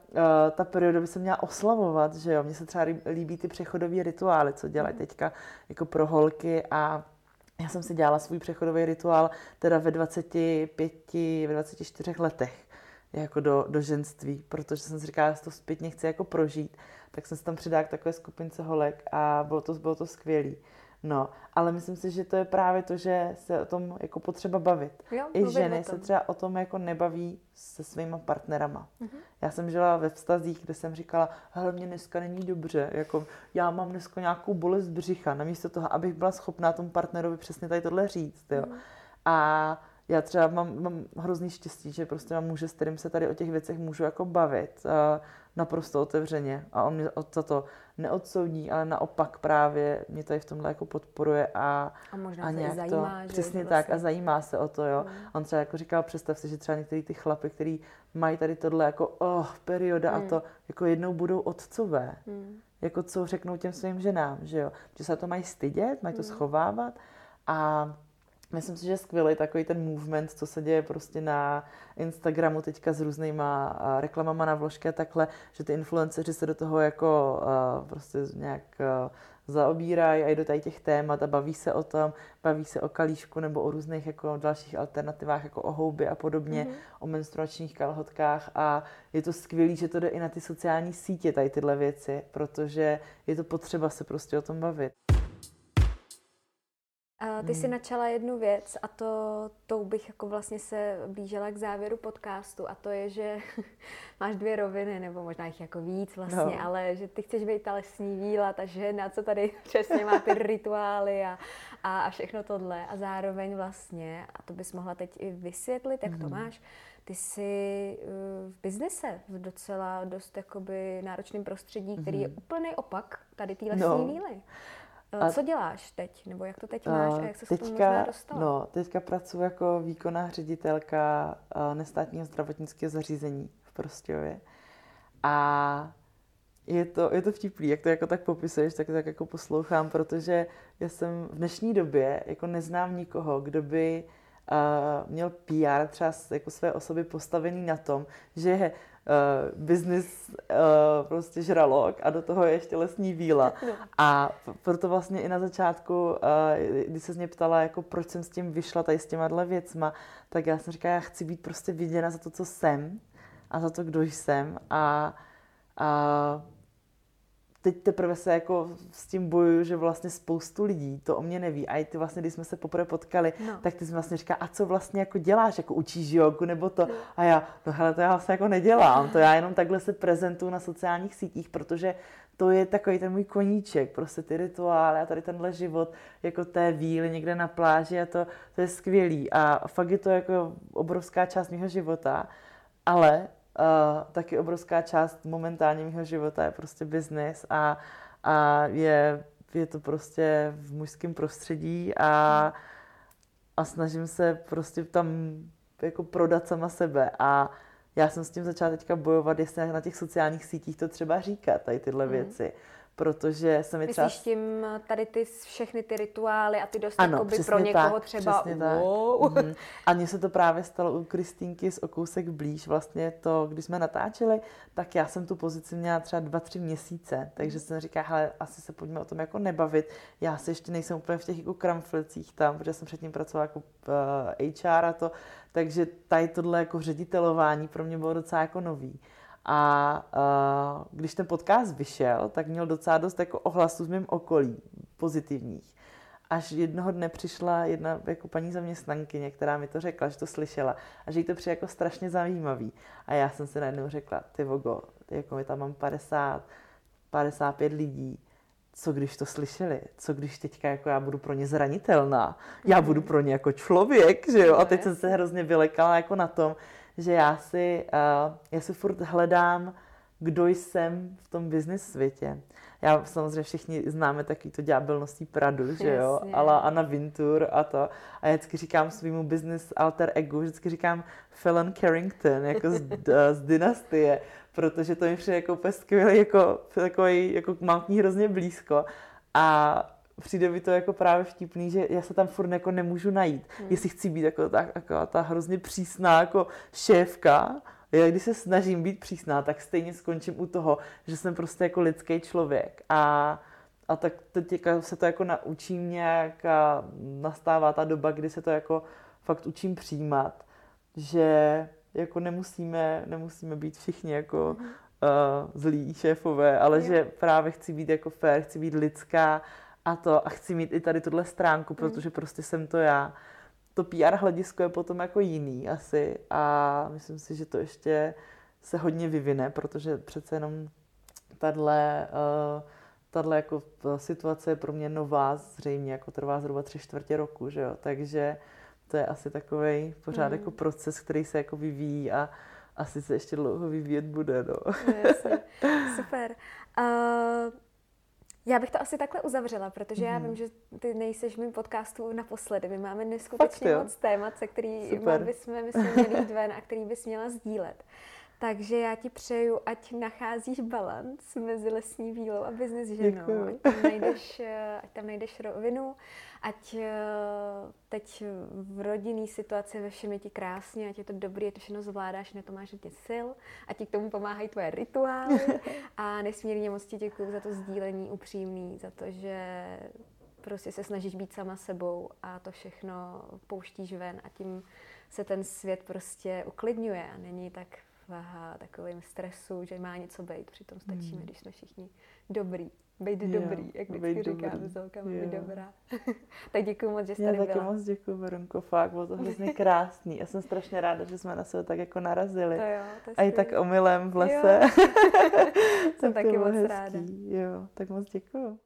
ta perioda by se měla oslavovat, že jo, mně se třeba líbí ty přechodové rituály, co dělají mm-hmm. teďka jako pro holky a já jsem si dělala svůj přechodový rituál teda ve 25, ve 24 letech jako do, do ženství, protože jsem si říkala, že to zpětně chci jako prožít, tak jsem se tam přidala k takové skupince holek a bylo to, bylo to skvělé. No, ale myslím si, že to je právě to, že se o tom jako potřeba bavit. Jo, I ženy se třeba o tom jako nebaví se svýma partnerama. Mm-hmm. Já jsem žila ve vztazích, kde jsem říkala, hele, mě dneska není dobře, jako já mám dneska nějakou bolest břicha, namísto toho, abych byla schopná tomu partnerovi přesně tady tohle říct, jo. Mm-hmm. A já třeba mám, mám hrozný štěstí, že prostě mám muže, s kterým se tady o těch věcech můžu jako bavit uh, naprosto otevřeně a on mě za to neodsoudí, ale naopak právě mě tady v tomhle jako podporuje a, a, možná a nějak zajímá, to, že přesně tak vlastně... a zajímá se o to, jo. Mm. On třeba jako říkal, představ si, že třeba některý ty chlapy, který mají tady tohle jako oh, perioda mm. a to jako jednou budou otcové. Mm. Jako co řeknou těm svým ženám, že jo. Že se to mají stydět, mají to mm. schovávat a Myslím si, že je skvělý takový ten movement, co se děje prostě na Instagramu teďka s různýma reklamama na vložky a takhle, že ty influenceři se do toho jako uh, prostě nějak uh, zaobírají a jdou tady těch témat a baví se o tom, baví se o kalíšku nebo o různých jako dalších alternativách, jako o houby a podobně, mm-hmm. o menstruačních kalhotkách a je to skvělé, že to jde i na ty sociální sítě, tady tyhle věci, protože je to potřeba se prostě o tom bavit. A ty hmm. si načala jednu věc a to tou bych jako vlastně se blížila k závěru podcastu a to je, že máš dvě roviny, nebo možná jich jako víc vlastně, no. ale že ty chceš být ta lesní víla, ta žena, co tady přesně má ty rituály a, a, a všechno tohle a zároveň vlastně, a to bys mohla teď i vysvětlit, jak mm. to hmm. máš, ty jsi uh, v biznise, v docela dost jakoby náročném prostředí, který mm. je úplný opak tady té lesní no. víly. A Co děláš teď? Nebo jak to teď máš a jak se teďka, k tomu dostala? No, teďka pracuji jako výkonná ředitelka nestátního zdravotnického zařízení v Prostějově. A je to, je to vtipný, jak to jako tak popisuješ, tak tak jako poslouchám, protože já jsem v dnešní době jako neznám nikoho, kdo by uh, měl PR třeba jako své osoby postavený na tom, že uh, business uh, prostě žralok a do toho je ještě lesní víla. No. A proto vlastně i na začátku, uh, když se mě ptala, jako proč jsem s tím vyšla tady s těma věcma, tak já jsem říkala, já chci být prostě viděna za to, co jsem a za to, kdo jsem a, a teď teprve se jako s tím bojuju, že vlastně spoustu lidí to o mě neví. A i ty vlastně, když jsme se poprvé potkali, no. tak ty jsi vlastně říká, a co vlastně jako děláš, jako učíš jogu nebo to? No. A já, no hele, to já vlastně jako nedělám, to já jenom takhle se prezentuju na sociálních sítích, protože to je takový ten můj koníček, prostě ty rituály a tady tenhle život, jako té víly někde na pláži a to, to je skvělý a fakt je to jako obrovská část mého života, ale uh, taky obrovská část momentálně mého života je prostě biznis a, a je, je to prostě v mužském prostředí a, a snažím se prostě tam jako prodat sama sebe a já jsem s tím začala teďka bojovat, jestli na těch sociálních sítích to třeba říkat, tady tyhle mm. věci protože se mi třeba... Myslíš tím tady ty všechny ty rituály a ty dost ano, pro někoho tak, třeba wow. Tak. Mm-hmm. A mně se to právě stalo u Kristýnky z Okousek blíž. Vlastně to, když jsme natáčeli, tak já jsem tu pozici měla třeba dva, tři měsíce. Takže mhm. jsem říká, hele, asi se pojďme o tom jako nebavit. Já si ještě nejsem úplně v těch jako kramflicích tam, protože jsem předtím pracovala jako uh, eh, HR a to. Takže tady tohle jako ředitelování pro mě bylo docela jako nový. A uh, když ten podcast vyšel, tak měl docela dost jako ohlasů z mým okolí, pozitivních. Až jednoho dne přišla jedna jako paní zaměstnankyně, která mi to řekla, že to slyšela a že jí to přijde jako strašně zajímavý. A já jsem si najednou řekla, ty vogo, jako my tam mám 50, 55 lidí, co když to slyšeli, co když teďka jako já budu pro ně zranitelná, já budu pro ně jako člověk, že jo, a teď jsem se hrozně vylekala jako na tom, že já si, uh, já si furt hledám, kdo jsem v tom business světě. Já samozřejmě všichni známe taky to ďábelností Pradu, že jo, Jasně. ale Anna Vintur a to. A já vždycky říkám svýmu business alter ego, vždycky říkám Fallon Carrington, jako z, z dynastie, protože to mi přijde jako úplně skvělý, jako takový, jako mám k ní hrozně blízko. A přijde mi to jako právě vtipný, že já se tam furt jako nemůžu najít. Hmm. Jestli chci být jako ta, jako ta hrozně přísná jako šéfka, já když se snažím být přísná, tak stejně skončím u toho, že jsem prostě jako lidský člověk. A, a tak teď se to jako naučím nějak a nastává ta doba, kdy se to jako fakt učím přijímat, že jako nemusíme, nemusíme být všichni jako uh, zlí šéfové, ale že právě chci být jako fair, chci být lidská a to a chci mít i tady tuhle stránku, hmm. protože prostě jsem to já. To PR hledisko je potom jako jiný asi a myslím si, že to ještě se hodně vyvine, protože přece jenom tahle, uh, tahle jako situace je pro mě nová, zřejmě jako trvá zhruba tři čtvrtě roku, že jo, takže to je asi takový pořád mm. jako proces, který se jako vyvíjí a asi se ještě dlouho vyvíjet bude, no. Jasně. Super. Uh, já bych to asi takhle uzavřela, protože mm. já mhm. vím, že ty nejseš v mým podcastu naposledy. My máme neskutečně moc témat, se který bychom, bychom měli jít ven a který bys měla sdílet. Takže já ti přeju, ať nacházíš balans mezi lesní vílou a business ženou. Ať tam, najdeš, eh, ať tam najdeš rovinu, ať eh, teď v rodinný situaci ve všem je ti krásně, ať je to dobrý, ať to všechno zvládáš, na to máš hodně sil, ať ti k tomu pomáhají tvoje rituály a nesmírně moc ti děkuju za to sdílení upřímný, za to, že prostě se snažíš být sama sebou a to všechno pouštíš ven a tím se ten svět prostě uklidňuje a není tak v takovém stresu, že má něco být. Přitom stačíme, hmm. když jsme všichni dobrý. Být jo, dobrý, jak vždycky říkám, s holkama, být dobrá. tak děkuji moc, že jste Já tady taky moc děkuji, Veronko, fakt, bylo to hrozně krásný. Já jsem strašně ráda, že jsme na sebe tak jako narazili. To jo, to A i tak omylem v lese. jsem taky moc hezký. ráda. Jo, tak moc děkuji.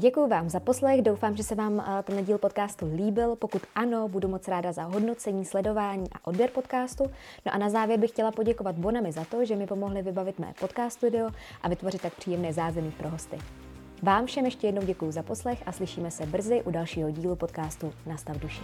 Děkuji vám za poslech, doufám, že se vám eh, ten díl podcastu líbil. Pokud ano, budu moc ráda za hodnocení, sledování a odběr podcastu. No a na závěr bych chtěla poděkovat Bonami za to, že mi pomohli vybavit mé podcast video a vytvořit tak příjemné zázemí pro hosty. Vám všem ještě jednou děkuji za poslech a slyšíme se brzy u dalšího dílu podcastu Nastav duši.